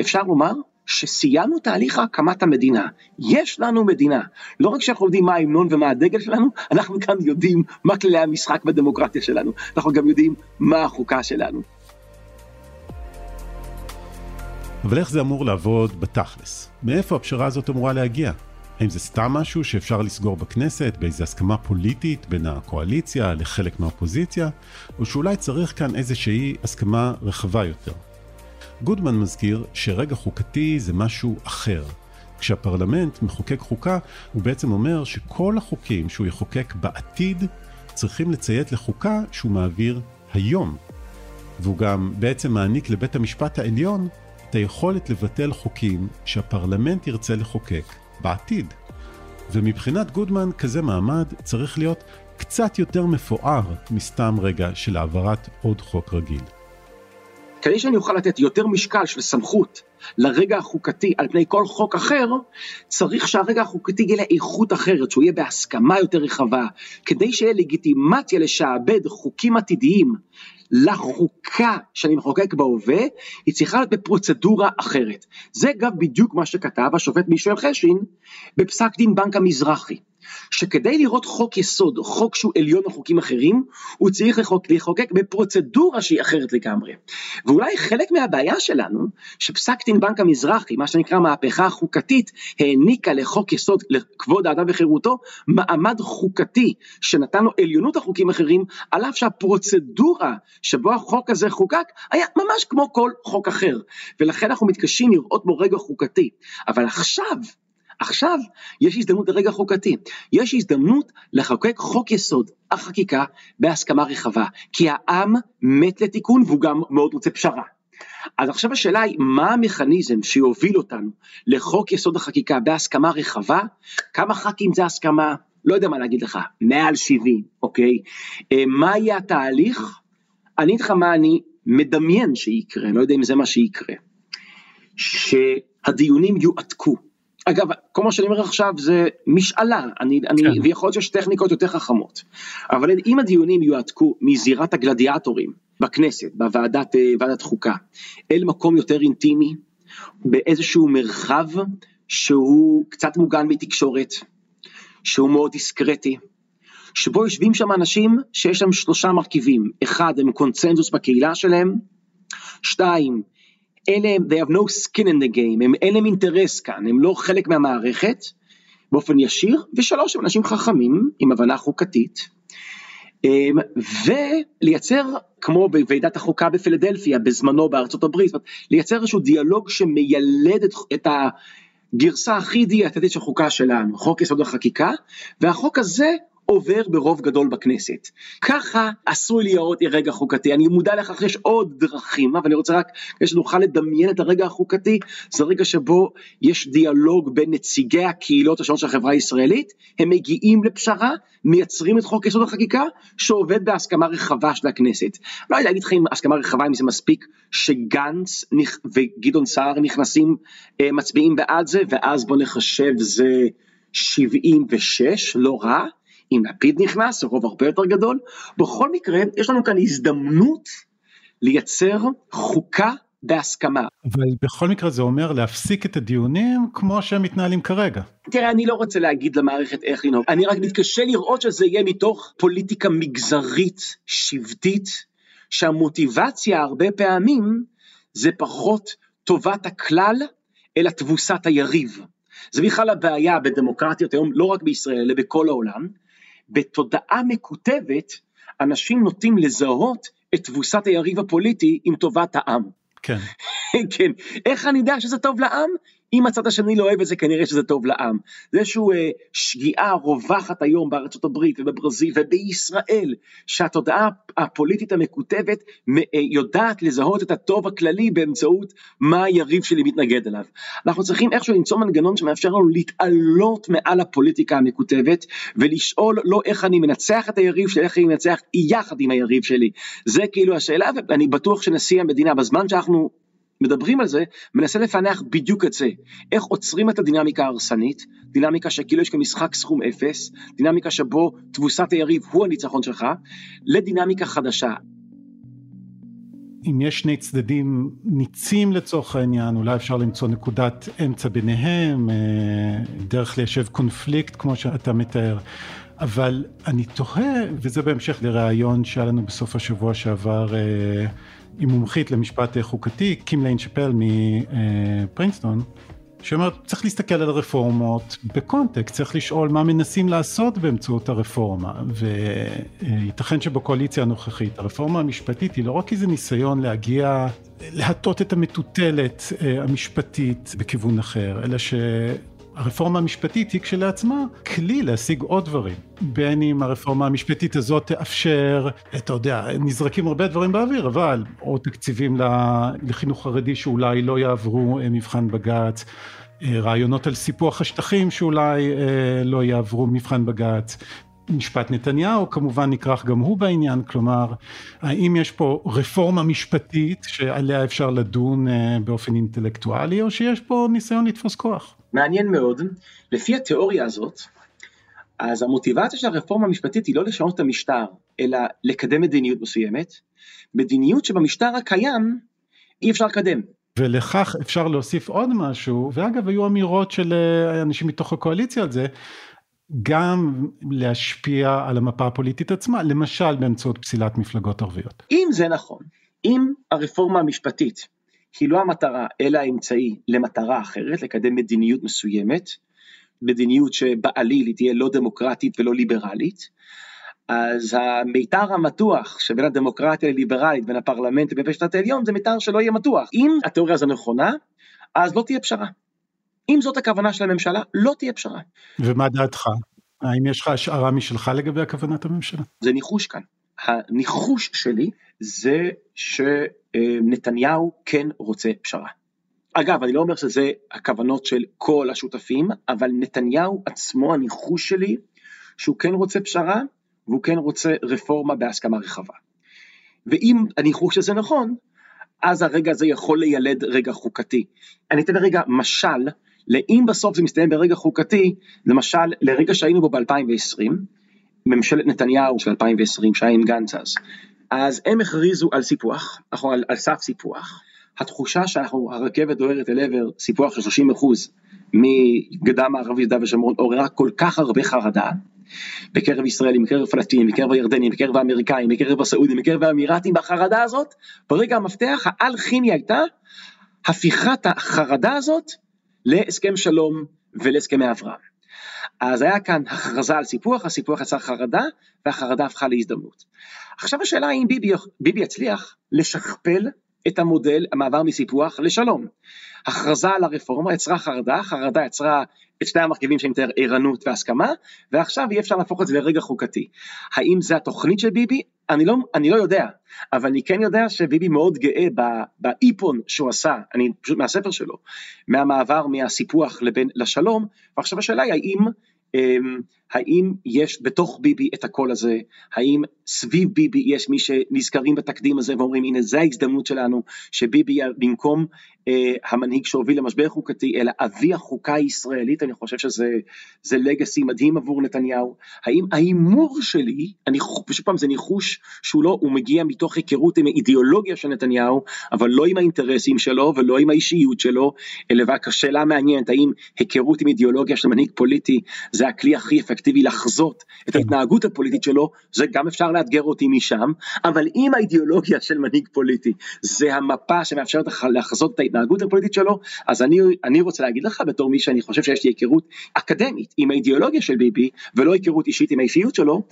B: אפשר לומר שסיימנו תהליך הקמת המדינה. יש לנו מדינה. לא רק שאנחנו יודעים מה ההמנון ומה הדגל שלנו, אנחנו גם יודעים מה כללי המשחק בדמוקרטיה שלנו. אנחנו גם יודעים מה החוקה שלנו.
C: אבל איך זה אמור לעבוד בתכלס? מאיפה הפשרה הזאת אמורה להגיע? האם זה סתם משהו שאפשר לסגור בכנסת באיזו הסכמה פוליטית בין הקואליציה לחלק מהאופוזיציה, או שאולי צריך כאן איזושהי הסכמה רחבה יותר? גודמן מזכיר שרגע חוקתי זה משהו אחר. כשהפרלמנט מחוקק חוקה, הוא בעצם אומר שכל החוקים שהוא יחוקק בעתיד צריכים לציית לחוקה שהוא מעביר היום. והוא גם בעצם מעניק לבית המשפט העליון את היכולת לבטל חוקים שהפרלמנט ירצה לחוקק בעתיד. ומבחינת גודמן כזה מעמד צריך להיות קצת יותר מפואר מסתם רגע של העברת עוד חוק רגיל.
B: כדי שאני אוכל לתת יותר משקל של סמכות לרגע החוקתי על פני כל חוק אחר, צריך שהרגע החוקתי יהיה לאיכות אחרת, שהוא יהיה בהסכמה יותר רחבה, כדי שיהיה לגיטימציה לשעבד חוקים עתידיים לחוקה שאני מחוקק בהווה, היא צריכה להיות בפרוצדורה אחרת. זה אגב בדיוק מה שכתב השופט מישל חשין בפסק דין בנק המזרחי. שכדי לראות חוק יסוד, חוק שהוא עליון לחוקים אחרים, הוא צריך לחוק, לחוקק בפרוצדורה שהיא אחרת לגמרי. ואולי חלק מהבעיה שלנו, שפסק דין בנק המזרחי, מה שנקרא מהפכה חוקתית, העניקה לחוק יסוד, לכבוד האדם וחירותו, מעמד חוקתי, שנתן לו עליונות לחוקים אחרים, על אף שהפרוצדורה שבו החוק הזה חוקק, היה ממש כמו כל חוק אחר. ולכן אנחנו מתקשים לראות בו רגע חוקתי. אבל עכשיו, עכשיו יש הזדמנות לרגע חוקתי, יש הזדמנות לחוקק חוק יסוד, החקיקה, בהסכמה רחבה, כי העם מת לתיקון והוא גם מאוד רוצה פשרה. אז עכשיו השאלה היא, מה המכניזם שיוביל אותנו לחוק יסוד החקיקה בהסכמה רחבה? כמה ח"כים זה הסכמה? לא יודע מה להגיד לך, מעל 70, אוקיי? אה, מה יהיה התהליך? אני אגיד לך מה אני מדמיין שיקרה, לא יודע אם זה מה שיקרה. שהדיונים יועתקו. אגב, כל מה שאני אומר עכשיו זה משאלה, אני, כן. אני, ויכול להיות שיש טכניקות יותר חכמות, אבל אם הדיונים יועתקו מזירת הגלדיאטורים בכנסת, בוועדת ועדת חוקה, אל מקום יותר אינטימי, באיזשהו מרחב שהוא קצת מוגן מתקשורת, שהוא מאוד דיסקרטי, שבו יושבים שם אנשים שיש להם שלושה מרכיבים, אחד הם קונצנזוס בקהילה שלהם, שתיים אלה הם, they have no skin in the game, הם אין להם אינטרס כאן, הם לא חלק מהמערכת באופן ישיר, ושלוש, הם אנשים חכמים עם הבנה חוקתית, אמ, ולייצר, כמו בוועידת החוקה בפילדלפיה בזמנו בארצות הברית, לייצר איזשהו דיאלוג שמיילד את, את הגרסה הכי דיאטטית של חוקה שלנו, חוק יסוד החקיקה, והחוק הזה עובר ברוב גדול בכנסת. ככה עשוי להיות רגע חוקתי. אני מודע לכך שיש עוד דרכים, אבל אני רוצה רק, כדי שנוכל לדמיין את הרגע החוקתי, זה רגע שבו יש דיאלוג בין נציגי הקהילות השונות של החברה הישראלית, הם מגיעים לפשרה, מייצרים את חוק יסוד החקיקה, שעובד בהסכמה רחבה של הכנסת. לא יודע להגיד לך אם הסכמה רחבה, אם זה מספיק שגנץ וגדעון סער נכנסים, אה, מצביעים בעד זה, ואז בוא נחשב זה 76, לא רע. אם לפיד נכנס, זה רוב הרבה יותר גדול. בכל מקרה, יש לנו כאן הזדמנות לייצר חוקה בהסכמה.
C: אבל בכל מקרה זה אומר להפסיק את הדיונים כמו שהם מתנהלים כרגע.
B: תראה, אני לא רוצה להגיד למערכת איך לנהוג, אני רק מתקשה לראות שזה יהיה מתוך פוליטיקה מגזרית, שבטית, שהמוטיבציה הרבה פעמים זה פחות טובת הכלל, אלא תבוסת היריב. זה בכלל הבעיה בדמוקרטיות היום, לא רק בישראל, אלא בכל העולם. בתודעה מקוטבת, אנשים נוטים לזהות את תבוסת היריב הפוליטי עם טובת העם.
C: כן.
B: כן. איך אני יודע שזה טוב לעם? אם הצד השני לא אוהב את זה, כנראה שזה טוב לעם. זה איזושהי אה, שגיאה רווחת היום בארצות הברית ובברזיל ובישראל, שהתודעה הפוליטית המקוטבת אה, יודעת לזהות את הטוב הכללי באמצעות מה היריב שלי מתנגד אליו. אנחנו צריכים איכשהו למצוא מנגנון שמאפשר לנו להתעלות מעל הפוליטיקה המקוטבת ולשאול לא איך אני מנצח את היריב שלי, איך אני מנצח יחד עם היריב שלי. זה כאילו השאלה, ואני בטוח שנשיא המדינה, בזמן שאנחנו מדברים על זה, מנסה לפענח בדיוק את זה, איך עוצרים את הדינמיקה ההרסנית, דינמיקה שכאילו יש כמשחק סכום אפס, דינמיקה שבו תבוסת היריב הוא הניצחון שלך, לדינמיקה חדשה.
C: אם יש שני צדדים ניצים לצורך העניין, אולי אפשר למצוא נקודת אמצע ביניהם, אה, דרך ליישב קונפליקט כמו שאתה מתאר. אבל אני תוהה, וזה בהמשך לראיון שהיה לנו בסוף השבוע שעבר אה, עם מומחית למשפט חוקתי, קים ליין שאפל מפרינסטון, שאומרת צריך להסתכל על הרפורמות בקונטקסט, צריך לשאול מה מנסים לעשות באמצעות הרפורמה, וייתכן שבקואליציה הנוכחית הרפורמה המשפטית היא לא רק איזה ניסיון להגיע, להטות את המטוטלת אה, המשפטית בכיוון אחר, אלא ש... הרפורמה המשפטית היא כשלעצמה כלי להשיג עוד דברים. בין אם הרפורמה המשפטית הזאת תאפשר, אתה יודע, נזרקים הרבה דברים באוויר, אבל עוד תקציבים לחינוך חרדי שאולי לא יעברו אה, מבחן בג"ץ. אה, רעיונות על סיפוח השטחים שאולי אה, לא יעברו מבחן בג"ץ, משפט נתניהו כמובן נכרך גם הוא בעניין, כלומר האם יש פה רפורמה משפטית שעליה אפשר לדון באופן אינטלקטואלי או שיש פה ניסיון לתפוס כוח?
B: מעניין מאוד, לפי התיאוריה הזאת, אז המוטיבציה של הרפורמה המשפטית היא לא לשנות את המשטר, אלא לקדם מדיניות מסוימת, מדיניות שבמשטר הקיים אי אפשר לקדם.
C: ולכך אפשר להוסיף עוד משהו, ואגב היו אמירות של אה, אנשים מתוך הקואליציה על זה, גם להשפיע על המפה הפוליטית עצמה, למשל באמצעות פסילת מפלגות ערביות.
B: אם זה נכון, אם הרפורמה המשפטית היא לא המטרה אלא האמצעי למטרה אחרת, לקדם מדיניות מסוימת, מדיניות שבעליל היא תהיה לא דמוקרטית ולא ליברלית, אז המיתר המתוח שבין הדמוקרטיה לליברלית, בין הפרלמנט לבין בית העליון, זה מיתר שלא יהיה מתוח. אם התיאוריה הזו נכונה, אז לא תהיה פשרה. אם זאת הכוונה של הממשלה, לא תהיה פשרה.
C: ומה דעתך? האם יש לך השערה משלך לגבי הכוונת הממשלה?
B: זה ניחוש כאן. הניחוש שלי זה שנתניהו כן רוצה פשרה. אגב, אני לא אומר שזה הכוונות של כל השותפים, אבל נתניהו עצמו, הניחוש שלי, שהוא כן רוצה פשרה, והוא כן רוצה רפורמה בהסכמה רחבה. ואם הניחוש הזה נכון, אז הרגע הזה יכול לילד רגע חוקתי. אני אתן רגע משל, לאם בסוף זה מסתיים ברגע חוקתי, למשל לרגע שהיינו בו ב-2020, ממשלת נתניהו של 2020 שהיה עם גנץ אז, אז הם הכריזו על סיפוח, אנחנו על, על סף סיפוח, התחושה שאנחנו, הרכבת דוהרת אל עבר סיפוח של 30 אחוז מגדה מערבית יהודה ושומרון עוררה כל כך הרבה חרדה בקרב ישראלים, בקרב פלסטינים, בקרב הירדנים, בקרב האמריקאים, בקרב הסעודים, בקרב האמירתים, בחרדה הזאת, ברגע המפתח העל כימי הייתה הפיכת החרדה הזאת להסכם שלום ולהסכמי אברהם. אז היה כאן הכרזה על סיפוח, הסיפוח יצר חרדה, והחרדה הפכה להזדמנות. עכשיו השאלה האם ביבי, ביבי יצליח לשכפל את המודל המעבר מסיפוח לשלום. הכרזה על הרפורמה יצרה חרדה, חרדה יצרה את שני המרכיבים שאני מתאר ערנות והסכמה, ועכשיו אי אפשר להפוך את זה לרגע חוקתי. האם זה התוכנית של ביבי? אני לא, אני לא יודע, אבל אני כן יודע שביבי מאוד גאה באיפון שהוא עשה, אני פשוט מהספר שלו, מהמעבר מהסיפוח לבין, לשלום, ועכשיו השאלה היא האם האם יש בתוך ביבי את הקול הזה, האם סביב ביבי יש מי שנזכרים בתקדים הזה ואומרים הנה זה ההזדמנות שלנו, שביבי במקום אה, המנהיג שהוביל למשבר חוקתי, אלא אבי החוקה הישראלית, אני חושב שזה לגאסי מדהים עבור נתניהו, האם ההימור שלי, אני פשוט פעם זה ניחוש שהוא לא, הוא מגיע מתוך היכרות עם האידיאולוגיה של נתניהו, אבל לא עם האינטרסים שלו ולא עם האישיות שלו, אלא רק השאלה המעניינת, האם היכרות עם אידיאולוגיה של מנהיג פוליטי זה הכלי הכי אפקטיבי לחזות את ההתנהגות הפוליטית שלו, זה גם אפשר לאתגר אותי משם, אבל אם האידיאולוגיה של מנהיג פוליטי זה המפה שמאפשרת לך לחזות את ההתנהגות הפוליטית שלו, אז אני, אני רוצה להגיד לך בתור מי שאני חושב שיש לי היכרות אקדמית עם האידיאולוגיה של ביבי, ולא היכרות אישית עם האישיות שלו,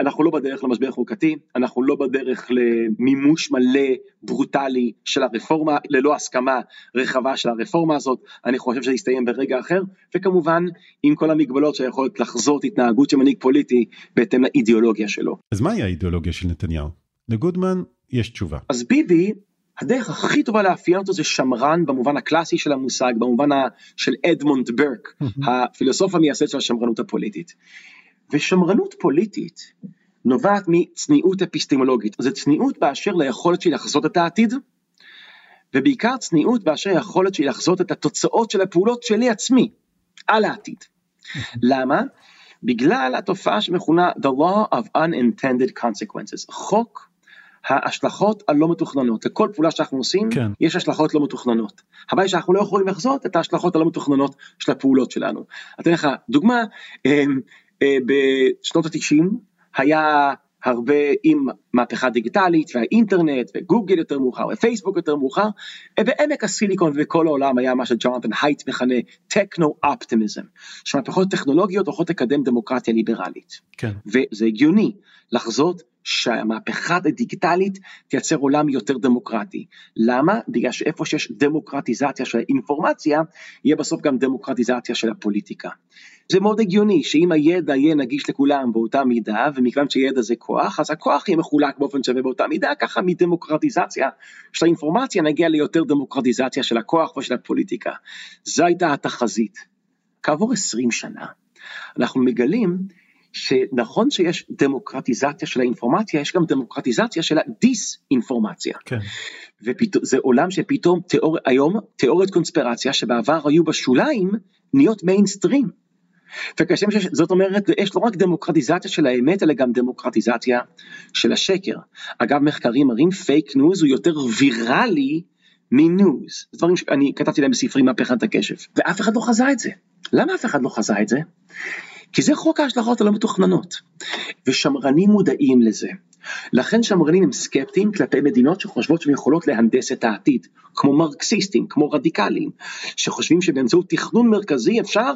B: אנחנו לא בדרך למשבר חוקתי, אנחנו לא בדרך למימוש מלא ברוטלי של הרפורמה, ללא הסכמה רחבה של הרפורמה הזאת, אני חושב שזה יסתיים ברגע אחר, וכמובן עם כל המגבלות שיכולות לחזות התנהגות של מנהיג פוליטי בהתאם לאידיאולוגיה שלו.
C: אז מהי האידיאולוגיה של נתניהו? לגודמן יש תשובה.
B: אז ביבי, הדרך הכי טובה לאפיין אותו זה שמרן במובן הקלאסי של המושג, במובן של אדמונד ברק, הפילוסוף המייסד של השמרנות הפוליטית. ושמרנות פוליטית נובעת מצניעות אפיסטמולוגית, זה צניעות באשר ליכולת שלי לחזות את העתיד, ובעיקר צניעות באשר ליכולת שלי לחזות את התוצאות של הפעולות שלי עצמי על העתיד. למה? בגלל התופעה שמכונה The Law of Unintended Consequences, חוק ההשלכות הלא מתוכננות, לכל פעולה שאנחנו עושים כן. יש השלכות לא מתוכננות. הבעיה שאנחנו לא יכולים לחזות את ההשלכות הלא מתוכננות של הפעולות שלנו. אתן לך דוגמה, אמ, בשנות התשעים היה הרבה עם מהפכה דיגיטלית והאינטרנט וגוגל יותר מאוחר ופייסבוק יותר מאוחר, אה, בעמק הסיליקון ובכל העולם היה מה שג'ונתן הייט מכנה טכנו אופטימיזם, שמהפכות טכנולוגיות הולכות לקדם דמוקרטיה ליברלית. כן. וזה הגיוני לחזות שהמהפכה הדיגיטלית תייצר עולם יותר דמוקרטי. למה? בגלל שאיפה שיש דמוקרטיזציה של האינפורמציה, יהיה בסוף גם דמוקרטיזציה של הפוליטיקה. זה מאוד הגיוני שאם הידע יהיה נגיש לכולם באותה מידה, ומכיוון שידע זה כוח, אז הכוח יהיה מחולק באופן שווה באותה מידה, ככה מדמוקרטיזציה של האינפורמציה נגיע ליותר דמוקרטיזציה של הכוח ושל הפוליטיקה. זו הייתה התחזית. כעבור 20 שנה, אנחנו מגלים שנכון שיש דמוקרטיזציה של האינפורמציה, יש גם דמוקרטיזציה של הדיס-אינפורמציה. כן. וזה עולם שפתאום תיאור, היום תיאוריות קונספירציה שבעבר היו בשוליים, נהיות מיינסטרים. וכשם זאת אומרת, יש לא רק דמוקרטיזציה של האמת, אלא גם דמוקרטיזציה של השקר. אגב, מחקרים מראים פייק ניוז הוא יותר ויראלי מ news. זה דברים שאני כתבתי להם בספרי מהפכת הקשב, ואף אחד לא חזה את זה. למה אף אחד לא חזה את זה? כי זה חוק ההשלכות הלא מתוכננות, ושמרנים מודעים לזה. לכן שמרנים הם סקפטיים כלפי מדינות שחושבות שהן יכולות להנדס את העתיד, כמו מרקסיסטים, כמו רדיקלים, שחושבים שבאמצעות תכנון מרכזי אפשר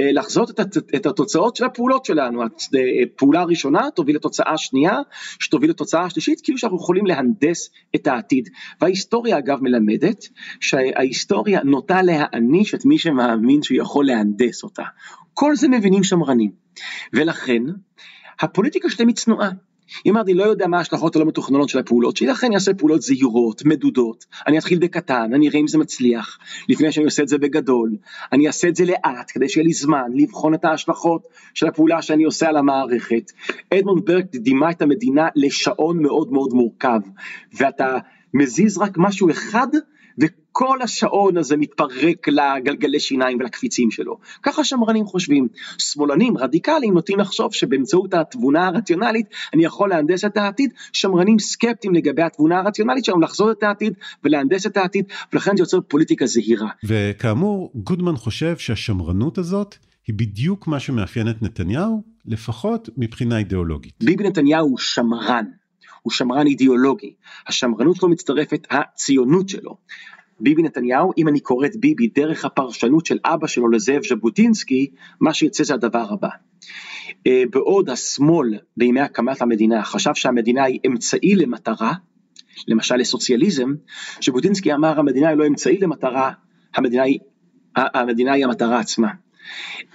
B: אה, לחזות את התוצאות של הפעולות שלנו, הפעולה אה, הראשונה תוביל לתוצאה שנייה, שתוביל לתוצאה שלישית, כאילו שאנחנו יכולים להנדס את העתיד. וההיסטוריה אגב מלמדת שההיסטוריה נוטה להעניש את מי שמאמין שהוא יכול להנדס אותה. כל זה מבינים שמרנים. ולכן, הפוליטיקה שלהם היא צנועה. אם אני לא יודע מה ההשלכות הלא מתוכננות של הפעולות שלי, לכן אני אעשה פעולות זהירות, מדודות, אני אתחיל בקטן, אני אראה אם זה מצליח, לפני שאני עושה את זה בגדול, אני אעשה את זה לאט, כדי שיהיה לי זמן לבחון את ההשלכות של הפעולה שאני עושה על המערכת. אדמונד ברק דימה את המדינה לשעון מאוד מאוד מורכב, ואתה מזיז רק משהו אחד, כל השעון הזה מתפרק לגלגלי שיניים ולקפיצים שלו. ככה שמרנים חושבים. שמאלנים רדיקליים נוטים לחשוב שבאמצעות התבונה הרציונלית אני יכול להנדס את העתיד, שמרנים סקפטיים לגבי התבונה הרציונלית שלהם לחזות את העתיד ולהנדס את העתיד, ולכן זה יוצר פוליטיקה זהירה.
C: וכאמור, גודמן חושב שהשמרנות הזאת היא בדיוק מה שמאפיין את נתניהו, לפחות מבחינה אידיאולוגית.
B: ביבי נתניהו הוא שמרן. הוא שמרן אידיאולוגי, השמרנות שלו מצטרפת הציונות שלו. ביבי נתניהו, אם אני קורא את ביבי דרך הפרשנות של אבא שלו לזאב ז'בוטינסקי, מה שיצא זה הדבר הבא. אה, בעוד השמאל בימי הקמת המדינה חשב שהמדינה היא אמצעי למטרה, למשל לסוציאליזם, ז'בוטינסקי אמר המדינה היא לא אמצעי למטרה, המדינה היא, המדינה היא המטרה עצמה.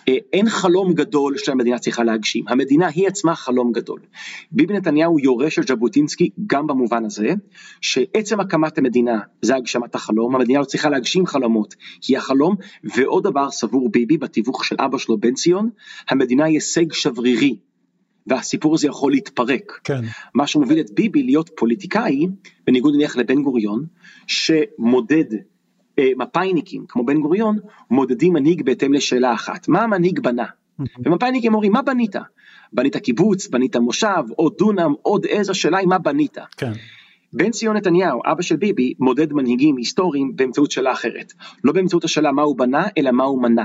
B: אה, אין חלום גדול שהמדינה צריכה להגשים, המדינה היא עצמה חלום גדול. ביבי נתניהו יורש של ז'בוטינסקי גם במובן הזה, שעצם הקמת המדינה זה הגשמת החלום, המדינה לא צריכה להגשים חלומות, היא החלום, ועוד דבר סבור ביבי בתיווך של אבא שלו בן ציון, המדינה היא הישג שברירי, והסיפור הזה יכול להתפרק. כן. מה שמוביל את ביבי להיות פוליטיקאי, בניגוד נניח לבן גוריון, שמודד מפאיניקים כמו בן גוריון מודדים מנהיג בהתאם לשאלה אחת, מה המנהיג בנה? ומפאיניקים אומרים מה בנית? בנית קיבוץ, בנית מושב, עוד דונם, עוד עז, השאלה היא מה בנית. כן. בן ציון נתניהו, אבא של ביבי, מודד מנהיגים היסטוריים באמצעות שאלה אחרת. לא באמצעות השאלה מה הוא בנה, אלא מה הוא מנע.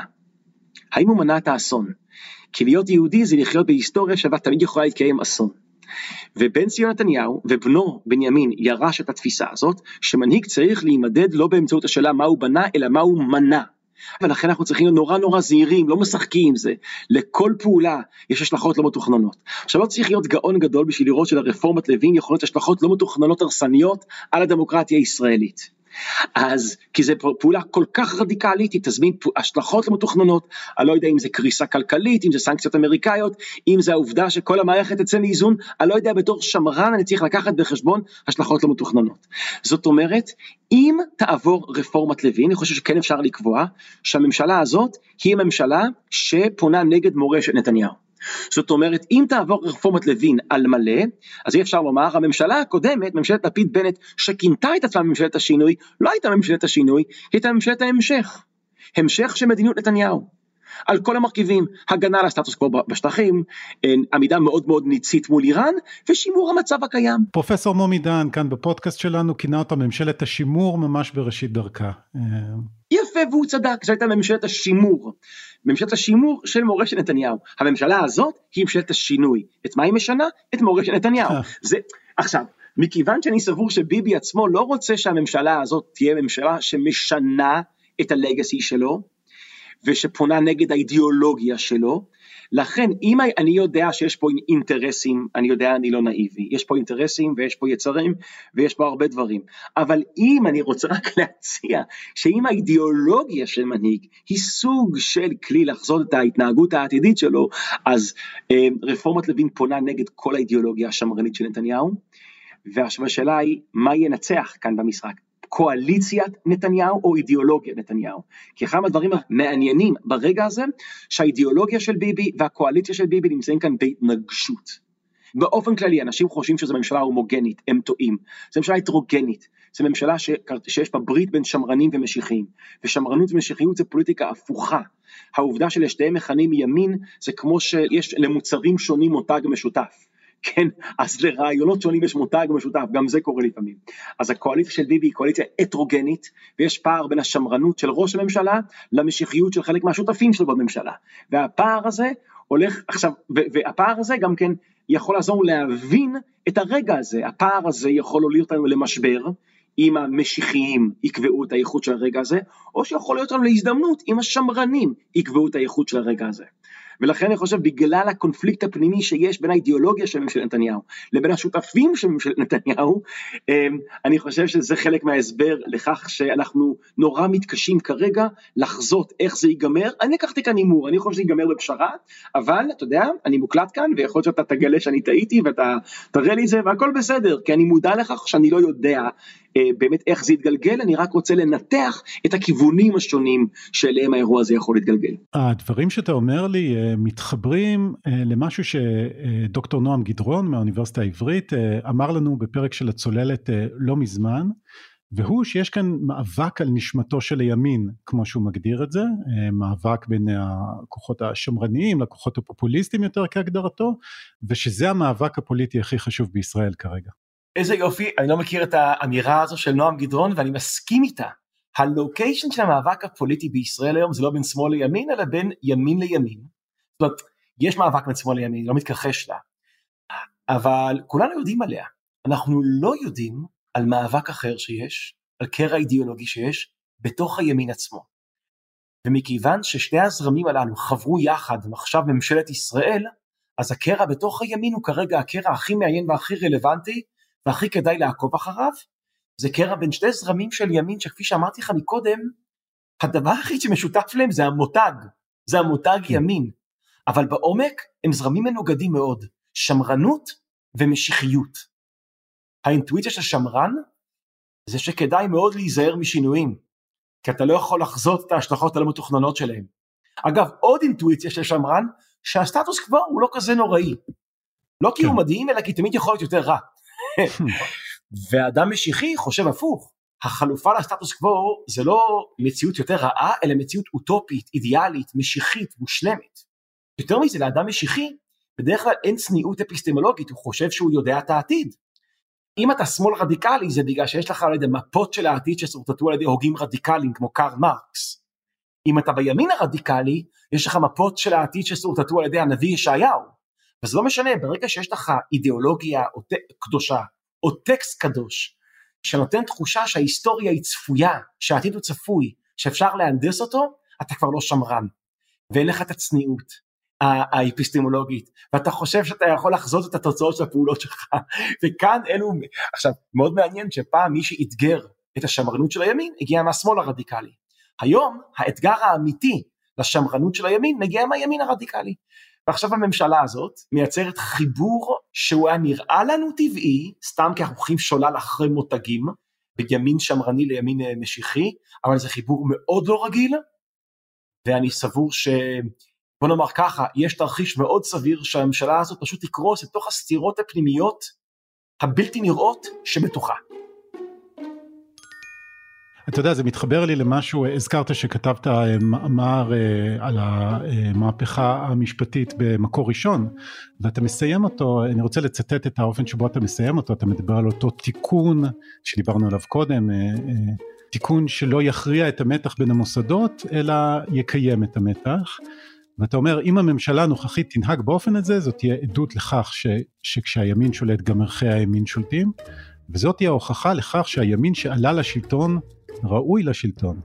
B: האם הוא מנע את האסון? כי להיות יהודי זה לחיות בהיסטוריה שבה תמיד יכולה להתקיים אסון. ובן ציון נתניהו ובנו בנימין ירש את התפיסה הזאת, שמנהיג צריך להימדד לא באמצעות השאלה מה הוא בנה, אלא מה הוא מנע. ולכן אנחנו צריכים להיות נורא נורא זהירים, לא משחקים עם זה. לכל פעולה יש השלכות לא מתוכננות. עכשיו לא צריך להיות גאון גדול בשביל לראות שלרפורמת לוין יכולות השלכות לא מתוכננות הרסניות על הדמוקרטיה הישראלית. אז כי זו פעולה כל כך רדיקלית, היא תזמין השלכות לא מתוכננות, אני לא יודע אם זה קריסה כלכלית, אם זה סנקציות אמריקאיות, אם זה העובדה שכל המערכת תצא מאיזון, אני לא יודע, בתור שמרן אני צריך לקחת בחשבון השלכות לא מתוכננות. זאת אומרת, אם תעבור רפורמת לוין, אני חושב שכן אפשר לקבוע שהממשלה הזאת היא הממשלה שפונה נגד מורשת נתניהו. זאת אומרת, אם תעבור רפורמת לוין על מלא, אז אי אפשר לומר, הממשלה הקודמת, ממשלת לפיד בנט, שכינתה את עצמה ממשלת השינוי, לא הייתה ממשלת השינוי, היא הייתה ממשלת ההמשך. המשך של מדיניות נתניהו. על כל המרכיבים, הגנה על הסטטוס קוו בשטחים, עמידה מאוד מאוד ניצית מול איראן, ושימור המצב הקיים.
C: פרופסור מומי דן כאן בפודקאסט שלנו כינה אותה ממשלת השימור ממש בראשית דרכה.
B: והוא צדק, זו הייתה ממשלת השימור. ממשלת השימור של מורשת נתניהו. הממשלה הזאת היא ממשלת השינוי. את מה היא משנה? את מורשת נתניהו. אה. זה, עכשיו, מכיוון שאני סבור שביבי עצמו לא רוצה שהממשלה הזאת תהיה ממשלה שמשנה את הלגאסי שלו, ושפונה נגד האידיאולוגיה שלו, לכן אם אני יודע שיש פה אינטרסים, אני יודע אני לא נאיבי, יש פה אינטרסים ויש פה יצרים ויש פה הרבה דברים, אבל אם אני רוצה רק להציע שאם האידיאולוגיה של מנהיג היא סוג של כלי לחזות את ההתנהגות העתידית שלו, אז אה, רפורמת לוין פונה נגד כל האידיאולוגיה השמרנית של נתניהו, ועכשיו השאלה היא מה ינצח כאן במשחק, קואליציית נתניהו או אידיאולוגיית נתניהו. כי אחד מהדברים המעניינים ברגע הזה, שהאידיאולוגיה של ביבי והקואליציה של ביבי נמצאים כאן בהתנגשות. באופן כללי אנשים חושבים שזו ממשלה הומוגנית, הם טועים. זו ממשלה הטרוגנית, זו ממשלה ש... שיש בה ברית בין שמרנים ומשיחיים, ושמרנות ומשיחיות זה פוליטיקה הפוכה. העובדה שלשתיהם מכנים ימין זה כמו שיש למוצרים שונים מותג משותף. כן, אז לרעיונות שונים יש מותג משותף, גם זה קורה לפעמים. אז הקואליציה של ביבי היא קואליציה הטרוגנית, ויש פער בין השמרנות של ראש הממשלה למשיחיות של חלק מהשותפים שלו בממשלה. והפער הזה הולך, עכשיו, והפער הזה גם כן יכול לעזור להבין את הרגע הזה, הפער הזה יכול להוליד אותנו למשבר, אם המשיחיים יקבעו את האיכות של הרגע הזה, או שיכול להיות לנו להזדמנות אם השמרנים יקבעו את האיכות של הרגע הזה. ולכן אני חושב בגלל הקונפליקט הפנימי שיש בין האידיאולוגיה של ממשלת נתניהו לבין השותפים של ממשלת נתניהו, אמ, אני חושב שזה חלק מההסבר לכך שאנחנו נורא מתקשים כרגע לחזות איך זה ייגמר. אני לקחתי כאן הימור, אני חושב שזה ייגמר בפשרה, אבל אתה יודע, אני מוקלט כאן ויכול להיות שאתה תגלה שאני טעיתי ואתה תראה לי את זה והכל בסדר, כי אני מודע לכך שאני לא יודע באמת איך זה יתגלגל, אני רק רוצה לנתח את הכיוונים השונים שאליהם האירוע הזה יכול להתגלגל.
C: הדברים שאתה אומר לי אה, מתחברים אה, למשהו שדוקטור נועם גדרון מהאוניברסיטה העברית אמר לנו בפרק של הצוללת לא מזמן. והוא שיש כאן מאבק על נשמתו של הימין, כמו שהוא מגדיר את זה, מאבק בין הכוחות השמרניים לכוחות הפופוליסטיים יותר כהגדרתו, ושזה המאבק הפוליטי הכי חשוב בישראל כרגע.
B: איזה יופי, אני לא מכיר את האמירה הזו של נועם גדרון ואני מסכים איתה. הלוקיישן של המאבק הפוליטי בישראל היום זה לא בין שמאל לימין אלא בין ימין לימין. זאת אומרת, יש מאבק בין שמאל לימין, לא מתכחש לה, אבל כולנו יודעים עליה. אנחנו לא יודעים על מאבק אחר שיש, על קרע אידיאולוגי שיש, בתוך הימין עצמו. ומכיוון ששני הזרמים הללו חברו יחד ועכשיו ממשלת ישראל, אז הקרע בתוך הימין הוא כרגע הקרע הכי מעניין והכי רלוונטי והכי כדאי לעקוב אחריו, זה קרע בין שני זרמים של ימין שכפי שאמרתי לך מקודם, הדבר היחיד שמשותף להם זה המותג, זה המותג כן. ימין, אבל בעומק הם זרמים מנוגדים מאוד, שמרנות ומשיחיות. האינטואיציה של שמרן זה שכדאי מאוד להיזהר משינויים, כי אתה לא יכול לחזות את ההשלכות הלא מתוכננות שלהם. אגב, עוד אינטואיציה של שמרן, שהסטטוס קוו הוא לא כזה נוראי. לא כי הוא כן. מדהים, אלא כי תמיד יכול להיות יותר רע. ואדם משיחי חושב הפוך, החלופה לסטטוס קוו זה לא מציאות יותר רעה, אלא מציאות אוטופית, אידיאלית, משיחית, מושלמת. יותר מזה, לאדם משיחי, בדרך כלל אין צניעות אפיסטמולוגית, הוא חושב שהוא יודע את העתיד. אם אתה שמאל רדיקלי זה בגלל שיש לך על ידי מפות של העתיד ששורטטו על ידי הוגים רדיקליים כמו קארל מרקס. אם אתה בימין הרדיקלי, יש לך מפות של העתיד ששורטטו על ידי הנביא ישעיהו. וזה לא משנה, ברגע שיש לך אידיאולוגיה או קדושה, או טקסט קדוש, שנותן תחושה שההיסטוריה היא צפויה, שהעתיד הוא צפוי, שאפשר להנדס אותו, אתה כבר לא שמרן. ואין לך את הצניעות האפיסטמולוגית, ואתה חושב שאתה יכול לחזות את התוצאות של הפעולות שלך, וכאן אלו, עכשיו מאוד מעניין שפעם מי שאתגר את השמרנות של הימין הגיע מהשמאל הרדיקלי. היום האתגר האמיתי לשמרנות של הימין מגיע מהימין הרדיקלי. ועכשיו הממשלה הזאת מייצרת חיבור שהוא היה נראה לנו טבעי, סתם כי אנחנו הולכים שולל אחרי מותגים, בימין שמרני לימין אה, משיחי, אבל זה חיבור מאוד לא רגיל, ואני סבור ש... בוא נאמר ככה, יש תרחיש מאוד סביר שהממשלה הזאת פשוט תקרוס לתוך הסתירות הפנימיות הבלתי נראות שבתוכה.
C: אתה יודע, זה מתחבר לי למשהו, הזכרת שכתבת אה, מאמר אה, על המהפכה המשפטית במקור ראשון, ואתה מסיים אותו, אני רוצה לצטט את האופן שבו אתה מסיים אותו, אתה מדבר על אותו תיקון שדיברנו עליו קודם, אה, תיקון שלא יכריע את המתח בין המוסדות, אלא יקיים את המתח. ואתה אומר, אם הממשלה הנוכחית תנהג באופן הזה, זאת תהיה עדות לכך ש, שכשהימין שולט גם ערכי הימין שולטים, וזאת תהיה ההוכחה לכך שהימין שעלה לשלטון ראוי לשלטון.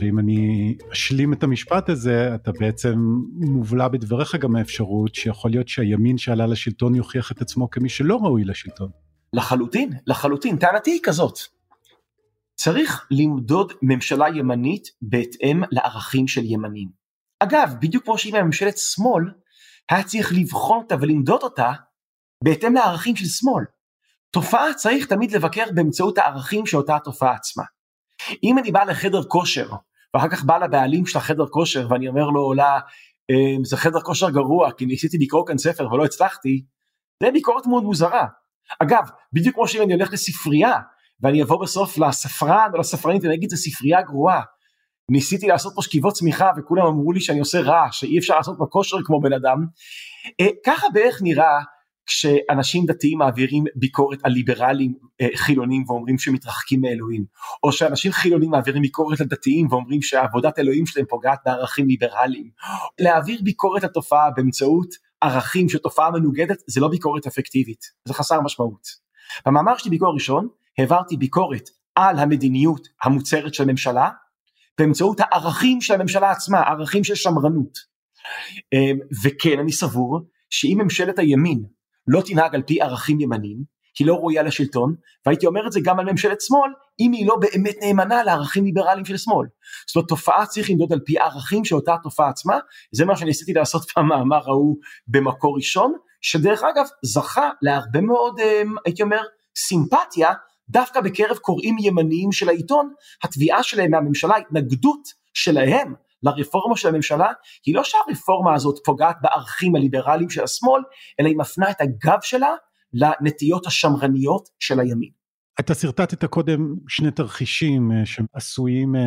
C: ואם אני אשלים את המשפט הזה, אתה בעצם מובלע בדבריך גם האפשרות שיכול להיות שהימין שעלה לשלטון יוכיח את עצמו כמי שלא ראוי לשלטון.
B: לחלוטין, לחלוטין. טענתי היא כזאת. צריך למדוד ממשלה ימנית בהתאם לערכים של ימנים. אגב, בדיוק כמו שאם ממשלת שמאל, היה צריך לבחון אותה ולמדוד אותה בהתאם לערכים של שמאל. תופעה צריך תמיד לבקר באמצעות הערכים של אותה התופעה עצמה. אם אני בא לחדר כושר, ואחר כך בא לבעלים של החדר כושר ואני אומר לו, לה, אמ, זה חדר כושר גרוע כי ניסיתי לקרוא כאן ספר ולא הצלחתי, זה ביקורת מאוד מוזרה. אגב, בדיוק כמו שאם אני הולך לספרייה ואני אבוא בסוף לספרן או לספרנית ואני אגיד זה ספרייה גרועה. ניסיתי לעשות פה שכיבות צמיחה וכולם אמרו לי שאני עושה רעש, שאי אפשר לעשות בכושר כמו בן אדם. אה, ככה בערך נראה כשאנשים דתיים מעבירים ביקורת על ליברלים אה, חילונים ואומרים שמתרחקים מאלוהים, או שאנשים חילונים מעבירים ביקורת על דתיים ואומרים שעבודת אלוהים שלהם פוגעת בערכים ליברליים. להעביר ביקורת על תופעה באמצעות ערכים של תופעה מנוגדת זה לא ביקורת אפקטיבית, זה חסר משמעות. במאמר שלי ביקור ראשון העברתי ביקורת על המדיניות המוצהרת של הממשלה באמצעות הערכים של הממשלה עצמה, ערכים של שמרנות. אה, וכן אני סבור שאם ממשלת הימין לא תנהג על פי ערכים ימניים, היא לא ראויה לשלטון, והייתי אומר את זה גם על ממשלת שמאל, אם היא לא באמת נאמנה לערכים ליברליים של שמאל. זאת אומרת, תופעה צריך למדוד על פי ערכים של אותה תופעה עצמה, זה מה שניסיתי לעשות במאמר ההוא במקור ראשון, שדרך אגב זכה להרבה מאוד, אה, הייתי אומר, סימפתיה, דווקא בקרב קוראים ימניים של העיתון, התביעה שלהם מהממשלה, ההתנגדות שלהם לרפורמה של הממשלה היא לא שהרפורמה הזאת פוגעת בערכים הליברליים של השמאל, אלא היא מפנה את הגב שלה לנטיות השמרניות של הימין.
C: אתה שרטטת קודם שני תרחישים אה, שעשויים אה,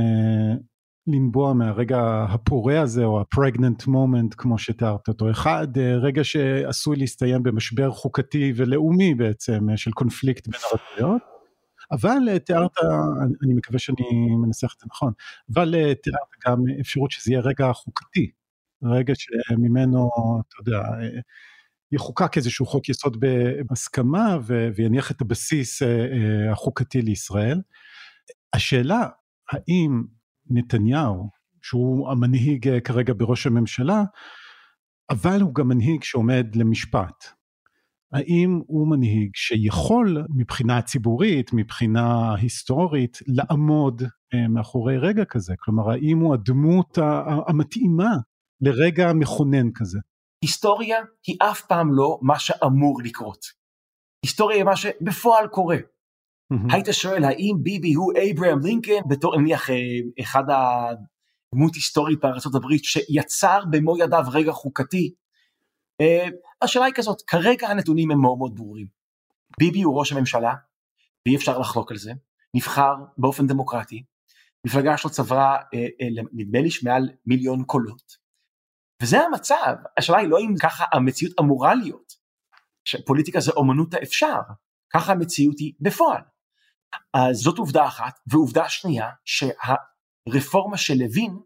C: לנבוע מהרגע הפורה הזה או ה-pregnant moment כמו שתיארת אותו. אחד, אה, רגע שעשוי להסתיים במשבר חוקתי ולאומי בעצם של קונפליקט בין הרשויות. אבל אה, תיארת, אני מקווה שאני מנסח את זה נכון, אבל אה, תיארת גם אפשרות שזה יהיה רגע חוקתי, רגע שממנו, אתה יודע, אה, יחוקק איזשהו חוק יסוד בהסכמה ויניח את הבסיס החוקתי לישראל. השאלה, האם נתניהו, שהוא המנהיג כרגע בראש הממשלה, אבל הוא גם מנהיג שעומד למשפט, האם הוא מנהיג שיכול מבחינה ציבורית, מבחינה היסטורית, לעמוד אה, מאחורי רגע כזה? כלומר, האם הוא הדמות המתאימה לרגע מכונן כזה?
B: היסטוריה היא אף פעם לא מה שאמור לקרות. היסטוריה היא מה שבפועל קורה. Mm-hmm. היית שואל האם ביבי הוא אברהם לינקן בתור נניח אה, אחד הדמות היסטורית הברית שיצר במו ידיו רגע חוקתי השאלה היא כזאת, כרגע הנתונים הם מאוד מאוד ברורים. ביבי הוא ראש הממשלה, ואי אפשר לחלוק על זה, נבחר באופן דמוקרטי, מפלגה שלו צברה אה, אה, נדמה לי שמעל מיליון קולות. וזה המצב, השאלה היא לא אם ככה המציאות אמורה להיות, שפוליטיקה זה אומנות האפשר, ככה המציאות היא בפועל. אז זאת עובדה אחת, ועובדה שנייה שהרפורמה של לוין,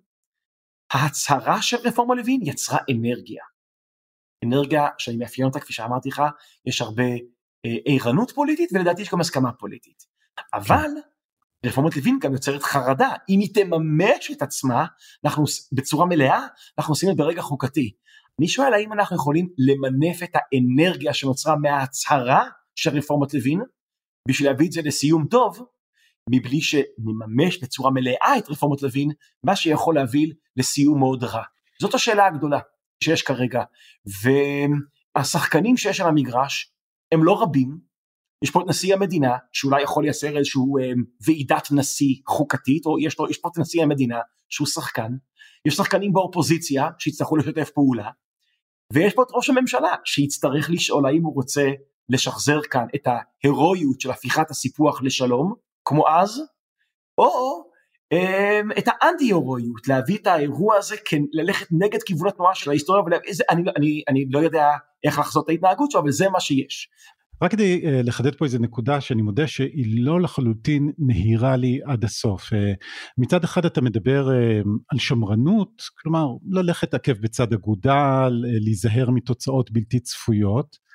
B: ההצהרה של רפורמה לוין יצרה אנרגיה. אנרגיה שאני מאפיין אותה כפי שאמרתי לך, יש הרבה אה, ערנות פוליטית ולדעתי יש גם הסכמה פוליטית. אבל רפורמת לוין גם יוצרת חרדה, אם היא תממש את עצמה, אנחנו בצורה מלאה, אנחנו עושים את ברגע חוקתי. אני שואל האם אנחנו יכולים למנף את האנרגיה שנוצרה מההצהרה של רפורמת לוין, בשביל להביא את זה לסיום טוב, מבלי שנממש בצורה מלאה את רפורמת לוין, מה שיכול להביא לסיום מאוד רע. זאת השאלה הגדולה שיש כרגע, והשחקנים שיש על המגרש הם לא רבים, יש פה את נשיא המדינה שאולי יכול לייצר איזושהי אה, ועידת נשיא חוקתית, או יש, לו, יש פה את נשיא המדינה שהוא שחקן, יש שחקנים באופוזיציה שיצטרכו לשתף פעולה, ויש פה את ראש הממשלה שיצטרך לשאול האם הוא רוצה לשחזר כאן את ההירואיות של הפיכת הסיפוח לשלום, כמו אז, או אמ, את האנטי הירואיות, להביא את האירוע הזה, כן, ללכת נגד כיוון התנועה של ההיסטוריה, אני, אני, אני לא יודע איך לחזות את ההתנהגות שלו, אבל זה מה שיש.
C: רק כדי uh, לחדד פה איזה נקודה שאני מודה שהיא לא לחלוטין נהירה לי עד הסוף. Uh, מצד אחד אתה מדבר uh, על שמרנות, כלומר ללכת עקב בצד אגודל, uh, להיזהר מתוצאות בלתי צפויות.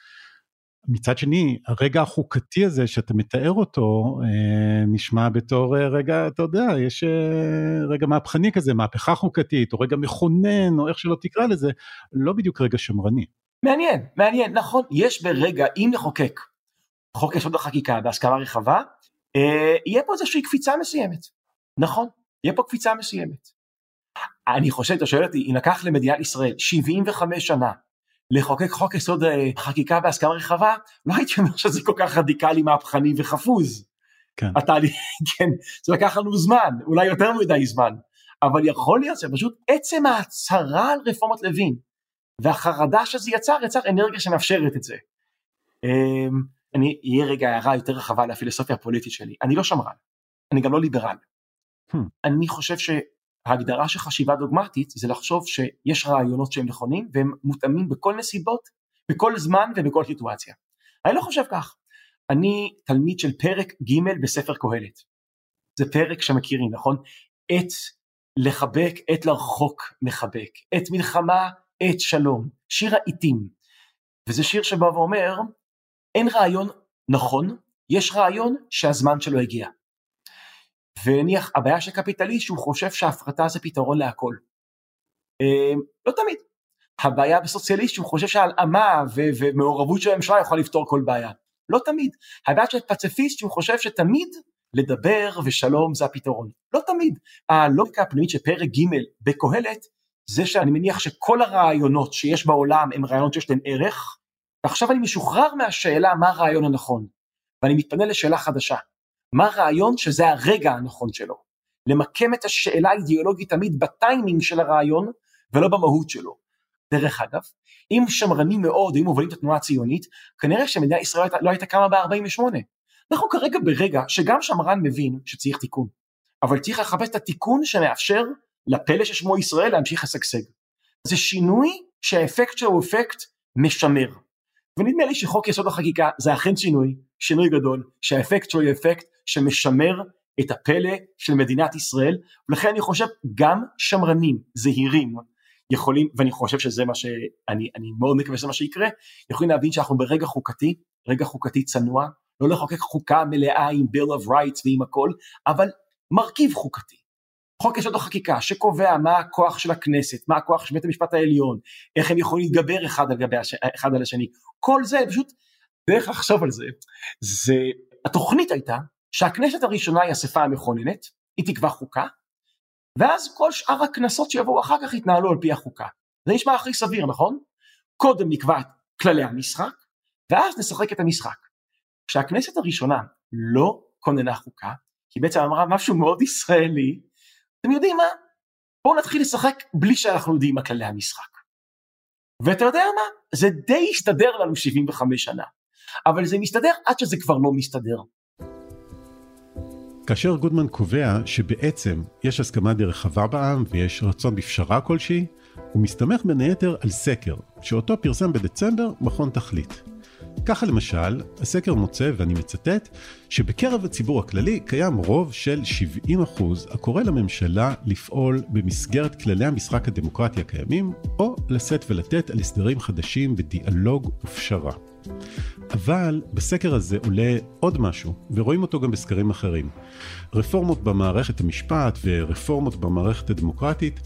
C: מצד שני, הרגע החוקתי הזה שאתה מתאר אותו, אה, נשמע בתור אה, רגע, אתה יודע, יש אה, רגע מהפכני כזה, מהפכה חוקתית, או רגע מכונן, או איך שלא תקרא לזה, לא בדיוק רגע שמרני.
B: מעניין, מעניין, נכון, יש ברגע, אם נחוקק חוק יסוד החקיקה בהסכמה רחבה, אה, יהיה פה איזושהי קפיצה מסוימת, נכון, יהיה פה קפיצה מסוימת. אני חושב, אתה שואל אותי, אם לקח למדינת ישראל 75 שנה לחוקק חוק יסוד אה, חקיקה בהסכמה רחבה, לא הייתי אומר שזה כל כך רדיקלי, מהפכני וחפוז. כן. התהליך, כן, זה לקח לנו זמן, אולי יותר מדי זמן, אבל יכול להיות שפשוט עצם ההצהרה על רפורמת לוין, והחרדה שזה יצר, יצר אנרגיה שמאפשרת את זה. אמ, אני אהיה רגע הערה יותר רחבה לפילוסופיה הפוליטית שלי, אני לא שמרן, אני גם לא ליברל. Hmm. אני חושב ש... ההגדרה של חשיבה דוגמטית זה לחשוב שיש רעיונות שהם נכונים והם מותאמים בכל נסיבות, בכל זמן ובכל סיטואציה. אני לא חושב כך. אני תלמיד של פרק ג' בספר קהלת. זה פרק שמכירים, נכון? עת לחבק, עת לרחוק מחבק, עת מלחמה, עת שלום, שיר העיתים. וזה שיר שבא ואומר, אין רעיון נכון, יש רעיון שהזמן שלו הגיע. ונניח הבעיה של קפיטליסט שהוא חושב שהפרטה זה פתרון להכל. אמ, לא תמיד. הבעיה בסוציאליסט שהוא חושב שהלאמה ומעורבות של הממשלה יכולה לפתור כל בעיה. לא תמיד. הבעיה של פציפיסט שהוא חושב שתמיד לדבר ושלום זה הפתרון. לא תמיד. הלוגיקה הפנימית של פרק ג' בקהלת זה שאני מניח שכל הרעיונות שיש בעולם הם רעיונות שיש להם ערך, ועכשיו אני משוחרר מהשאלה מה הרעיון הנכון, ואני מתפנה לשאלה חדשה. מה הרעיון שזה הרגע הנכון שלו. למקם את השאלה האידיאולוגית תמיד בטיימינג של הרעיון ולא במהות שלו. דרך אגב, אם שמרנים מאוד, אם מובילים את התנועה הציונית, כנראה שמדינת ישראל לא הייתה קמה ב-48. אנחנו כרגע ברגע שגם שמרן מבין שצריך תיקון, אבל צריך לחפש את התיקון שמאפשר לפלא ששמו ישראל להמשיך לשגשג. זה שינוי שהאפקט שלו הוא אפקט משמר. ונדמה לי שחוק יסוד החקיקה זה אכן שינוי, שינוי גדול, שהאפקט שלו הוא אפקט שמשמר את הפלא של מדינת ישראל, ולכן אני חושב גם שמרנים זהירים יכולים, ואני חושב שזה מה שאני אני מאוד מקווה שזה מה שיקרה, יכולים להבין שאנחנו ברגע חוקתי, רגע חוקתי צנוע, לא לחוקק חוקה מלאה עם bill of rights ועם הכל, אבל מרכיב חוקתי. חוק יסוד החקיקה שקובע מה הכוח של הכנסת, מה הכוח של בית המשפט העליון, איך הם יכולים להתגבר אחד על, גבי הש... אחד על השני, כל זה פשוט דרך לחשוב על זה, זה התוכנית הייתה שהכנסת הראשונה היא אספה המכוננת, היא תקבע חוקה, ואז כל שאר הכנסות שיבואו אחר כך יתנהלו על פי החוקה. זה נשמע הכי סביר, נכון? קודם נקבע כללי המשחק, ואז נשחק את המשחק. כשהכנסת הראשונה לא כוננה חוקה, היא בעצם אמרה משהו מאוד ישראלי, אתם יודעים מה? בואו נתחיל לשחק בלי שאנחנו יודעים מה כללי המשחק. ואתה יודע מה? זה די הסתדר לנו 75 שנה. אבל זה מסתדר עד שזה כבר לא מסתדר.
C: כאשר גודמן קובע שבעצם יש הסכמה די רחבה בעם ויש רצון בפשרה כלשהי, הוא מסתמך בין היתר על סקר, שאותו פרסם בדצמבר מכון תכלית. ככה למשל, הסקר מוצא, ואני מצטט, שבקרב הציבור הכללי קיים רוב של 70% הקורא לממשלה לפעול במסגרת כללי המשחק הדמוקרטי הקיימים, או לשאת ולתת על הסדרים חדשים בדיאלוג ופשרה. אבל בסקר הזה עולה עוד משהו, ורואים אותו גם בסקרים אחרים. רפורמות במערכת המשפט ורפורמות במערכת הדמוקרטית,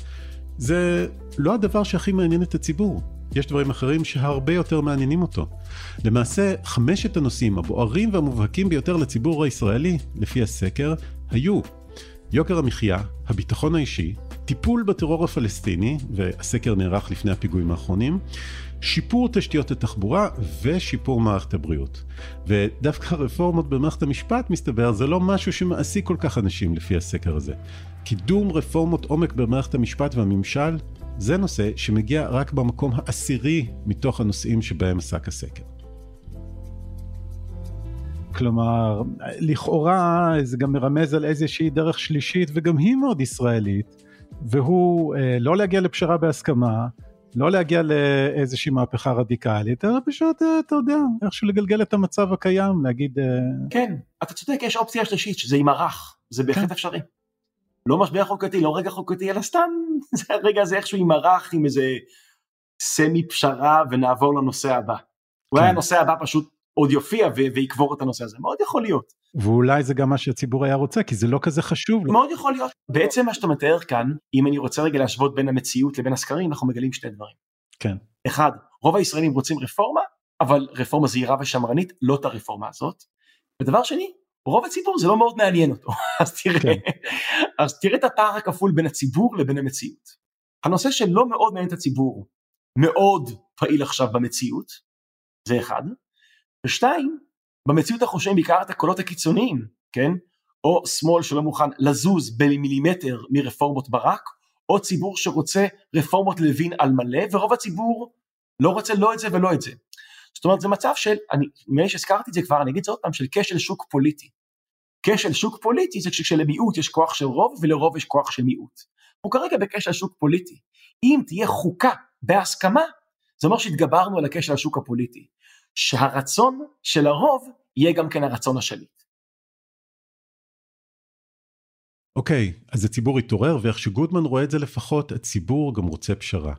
C: זה לא הדבר שהכי מעניין את הציבור. יש דברים אחרים שהרבה יותר מעניינים אותו. למעשה, חמשת הנושאים הבוערים והמובהקים ביותר לציבור הישראלי, לפי הסקר, היו יוקר המחיה, הביטחון האישי, טיפול בטרור הפלסטיני, והסקר נערך לפני הפיגועים האחרונים, שיפור תשתיות התחבורה ושיפור מערכת הבריאות. ודווקא רפורמות במערכת המשפט, מסתבר, זה לא משהו שמעסיק כל כך אנשים לפי הסקר הזה. קידום רפורמות עומק במערכת המשפט והממשל, זה נושא שמגיע רק במקום העשירי מתוך הנושאים שבהם עסק הסקר.
D: כלומר, לכאורה זה גם מרמז על איזושהי דרך שלישית וגם היא מאוד ישראלית, והוא אה, לא להגיע לפשרה בהסכמה, לא להגיע לאיזושהי מהפכה רדיקלית, אלא פשוט, אה, אתה יודע, איכשהו לגלגל את המצב הקיים, להגיד... אה,
B: כן, אתה צודק, יש אופציה שלישית, שזה יימרח, זה בהחלט כן. אפשרי. לא משבר חוקתי, לא רגע חוקתי, אלא סתם, זה הרגע הזה איכשהו יימרח עם איזה סמי פשרה ונעבור לנושא הבא. כן. אולי הנושא הבא פשוט עוד יופיע ויקבור את הנושא הזה, מאוד יכול להיות.
D: ואולי זה גם מה שהציבור היה רוצה, כי זה לא כזה חשוב.
B: מאוד יכול להיות. בעצם מה שאתה מתאר כאן, אם אני רוצה רגע להשוות בין המציאות לבין הסקרים, אנחנו מגלים שתי דברים.
D: כן.
B: אחד, רוב הישראלים רוצים רפורמה, אבל רפורמה זהירה ושמרנית, לא את הרפורמה הזאת. ודבר שני, רוב הציבור זה לא מאוד מעניין אותו, אז תראה, כן. אז תראה את הפער הכפול בין הציבור לבין המציאות. הנושא שלא מאוד מעניין את הציבור, מאוד פעיל עכשיו במציאות, זה אחד, ושתיים, במציאות אנחנו שומעים בעיקר את הקולות הקיצוניים, כן? או שמאל שלא מוכן לזוז במילימטר מרפורמות ברק, או ציבור שרוצה רפורמות לוין על מלא, ורוב הציבור לא רוצה לא את זה ולא את זה. זאת אומרת זה מצב של, נדמה לי שהזכרתי את זה כבר, אני אגיד את זה עוד פעם, של כשל שוק פוליטי. כשל שוק פוליטי זה כשלמיעוט יש כוח של רוב ולרוב יש כוח של מיעוט. הוא כרגע בכשל שוק פוליטי. אם תהיה חוקה בהסכמה, זה אומר שהתגברנו על הכשל השוק הפוליטי. שהרצון של הרוב יהיה גם כן הרצון השליט.
C: אוקיי, okay, אז הציבור התעורר, ואיך שגודמן רואה את זה לפחות, הציבור גם רוצה פשרה.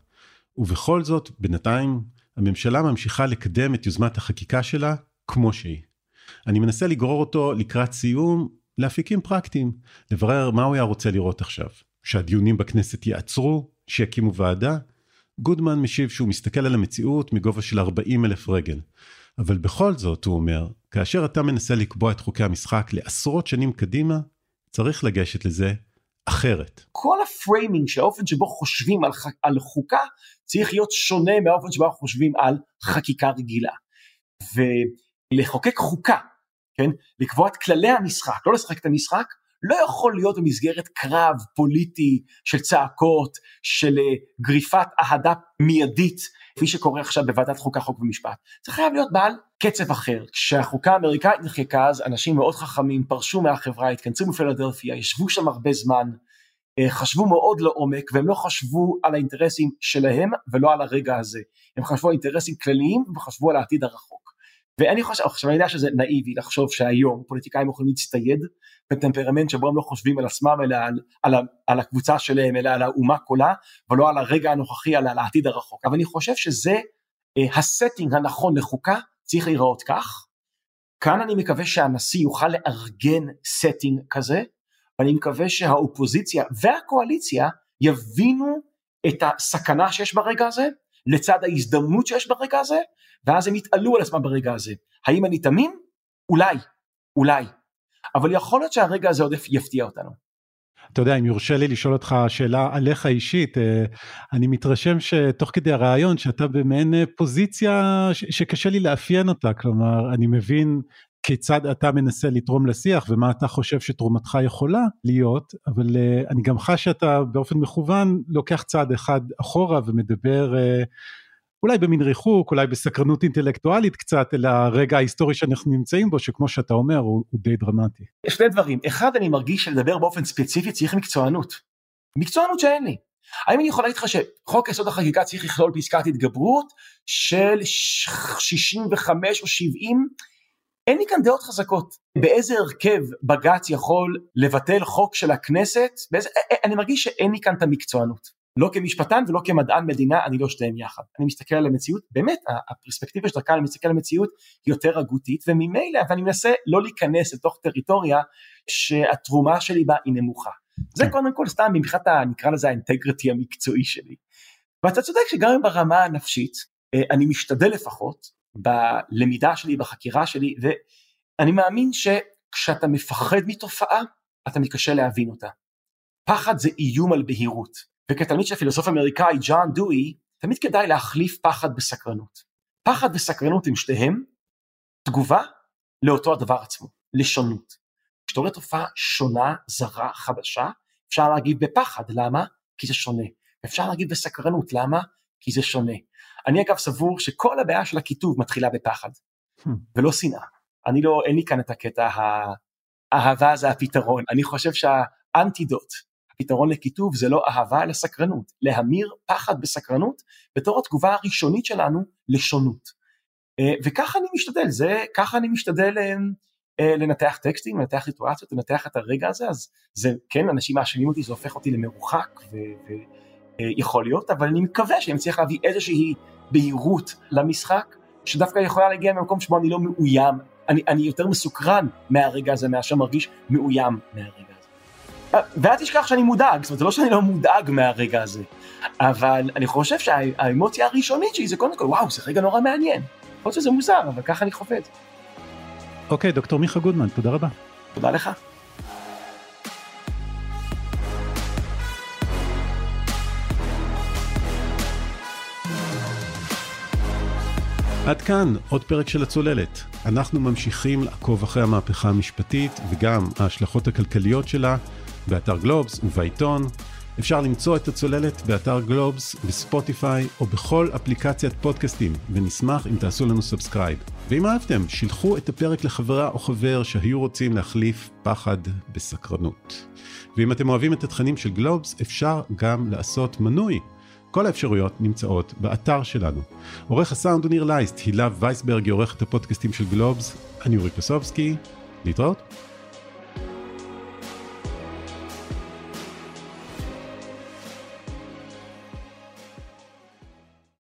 C: ובכל זאת, בינתיים, הממשלה ממשיכה לקדם את יוזמת החקיקה שלה כמו שהיא. אני מנסה לגרור אותו לקראת סיום לאפיקים פרקטיים, לברר מה הוא היה רוצה לראות עכשיו. שהדיונים בכנסת יעצרו, שיקימו ועדה, גודמן משיב שהוא מסתכל על המציאות מגובה של 40 אלף רגל. אבל בכל זאת, הוא אומר, כאשר אתה מנסה לקבוע את חוקי המשחק לעשרות שנים קדימה, צריך לגשת לזה אחרת.
B: כל ה framing של האופן שבו חושבים על, ח... על חוקה צריך להיות שונה מהאופן שבו חושבים על חקיקה רגילה. ולחוקק חוקה, כן, לקבוע את כללי המשחק, לא לשחק את המשחק, לא יכול להיות במסגרת קרב פוליטי של צעקות, של אה, גריפת אהדה מיידית, כפי שקורה עכשיו בוועדת חוקה, חוק ומשפט. זה חייב להיות בעל קצב אחר. כשהחוקה האמריקאית נחקקה אז אנשים מאוד חכמים פרשו מהחברה, התכנסו בפילדלפיה, ישבו שם הרבה זמן, אה, חשבו מאוד לעומק והם לא חשבו על האינטרסים שלהם ולא על הרגע הזה. הם חשבו על אינטרסים כלליים וחשבו על העתיד הרחוק. ואני חושב, עכשיו אני יודע שזה נאיבי לחשוב שהיום פוליטיקאים יכולים להצטייד בטמפרמנט שבו הם לא חושבים על עצמם אלא על, על, על הקבוצה שלהם אלא על האומה כולה ולא על הרגע הנוכחי אלא על העתיד הרחוק. אבל אני חושב שזה אה, ה setting הנכון לחוקה צריך להיראות כך. כאן אני מקווה שהנשיא יוכל לארגן setting כזה ואני מקווה שהאופוזיציה והקואליציה יבינו את הסכנה שיש ברגע הזה לצד ההזדמנות שיש ברגע הזה ואז הם יתעלו על עצמם ברגע הזה. האם אני תמים? אולי, אולי. אבל יכול להיות שהרגע הזה עוד יפתיע אותנו.
D: אתה יודע, אם יורשה לי לשאול אותך שאלה עליך אישית, אה, אני מתרשם שתוך כדי הרעיון שאתה במעין אה, פוזיציה שקשה לי לאפיין אותה, כלומר, אני מבין כיצד אתה מנסה לתרום לשיח ומה אתה חושב שתרומתך יכולה להיות, אבל uh, אני גם חש שאתה באופן מכוון לוקח צעד אחד אחורה ומדבר uh, אולי במין ריחוק, אולי בסקרנות אינטלקטואלית קצת, אל הרגע ההיסטורי שאנחנו נמצאים בו, שכמו שאתה אומר, הוא, הוא די דרמטי.
B: שני דברים, אחד אני מרגיש שלדבר באופן ספציפי צריך מקצוענות. מקצוענות שאין לי. האם אני יכול להגיד לך שחוק יסוד החקיקה צריך לכלול פסקת התגברות של 65 או 70? אין לי כאן דעות חזקות. באיזה הרכב בג"ץ יכול לבטל חוק של הכנסת? באיזה, אני מרגיש שאין לי כאן את המקצוענות. לא כמשפטן ולא כמדען מדינה, אני לא שתיהם יחד. אני מסתכל על המציאות, באמת, הפרספקטיבה של דרכה, אני מסתכל על המציאות יותר הגותית, וממילא, ואני מנסה לא להיכנס לתוך טריטוריה שהתרומה שלי בה היא נמוכה. זה כן. קודם כל סתם מבחינת, נקרא לזה האינטגריטי המקצועי שלי. ואתה צודק שגם ברמה הנפשית, אה, אני משתדל לפחות, בלמידה שלי, בחקירה שלי, ואני מאמין שכשאתה מפחד מתופעה, אתה מתקשה להבין אותה. פחד זה איום על בהירות. וכתלמיד של פילוסוף אמריקאי ג'ון דואי, תמיד כדאי להחליף פחד בסקרנות. פחד וסקרנות הם שתיהם תגובה לאותו הדבר עצמו, לשונות. כשאתה רואה תופעה שונה, זרה, חדשה, אפשר להגיב בפחד, למה? כי זה שונה. אפשר להגיב בסקרנות, למה? כי זה שונה. אני אגב סבור שכל הבעיה של הכיתוב מתחילה בפחד, hmm. ולא שנאה. אני לא, אין לי כאן את הקטע האהבה זה הפתרון, אני חושב שהאנטידוט פתרון לקיטוב זה לא אהבה אלא סקרנות, להמיר פחד בסקרנות בתור התגובה הראשונית שלנו לשונות. אה, וככה אני משתדל, זה, ככה אני משתדל אה, אה, לנתח טקסטים, לנתח סיטואציות, לנתח את הרגע הזה, אז זה כן, אנשים מאשימים אותי, זה הופך אותי למרוחק ויכול להיות, אבל אני מקווה שאני מצליח להביא איזושהי בהירות למשחק, שדווקא יכולה להגיע ממקום שבו אני לא מאוים, אני, אני יותר מסוקרן מהרגע הזה מאשר מרגיש מאוים מהרגע. ואל תשכח שאני מודאג, זאת אומרת זה לא שאני לא מודאג מהרגע הזה, אבל אני חושב שהאמוציה הראשונית שלי זה קודם כל וואו זה רגע נורא מעניין, יכול להיות שזה מוזר אבל ככה אני חווה את זה.
D: אוקיי דוקטור מיכה גודמן תודה רבה.
B: תודה לך.
C: עד כאן עוד פרק של הצוללת. אנחנו ממשיכים לעקוב אחרי המהפכה המשפטית וגם ההשלכות הכלכליות שלה באתר גלובס ובעיתון. אפשר למצוא את הצוללת באתר גלובס, בספוטיפיי או בכל אפליקציית פודקאסטים, ונשמח אם תעשו לנו subscribe. ואם אהבתם, שילחו את הפרק לחברה או חבר שהיו רוצים להחליף פחד בסקרנות. ואם אתם אוהבים את התכנים של גלובס, אפשר גם לעשות מנוי. כל האפשרויות נמצאות באתר שלנו. עורך הסאונד הוא ניר לייסט, הילה וייסברג היא עורכת הפודקאסטים של גלובס, אני אורי קוסובסקי, להתראות.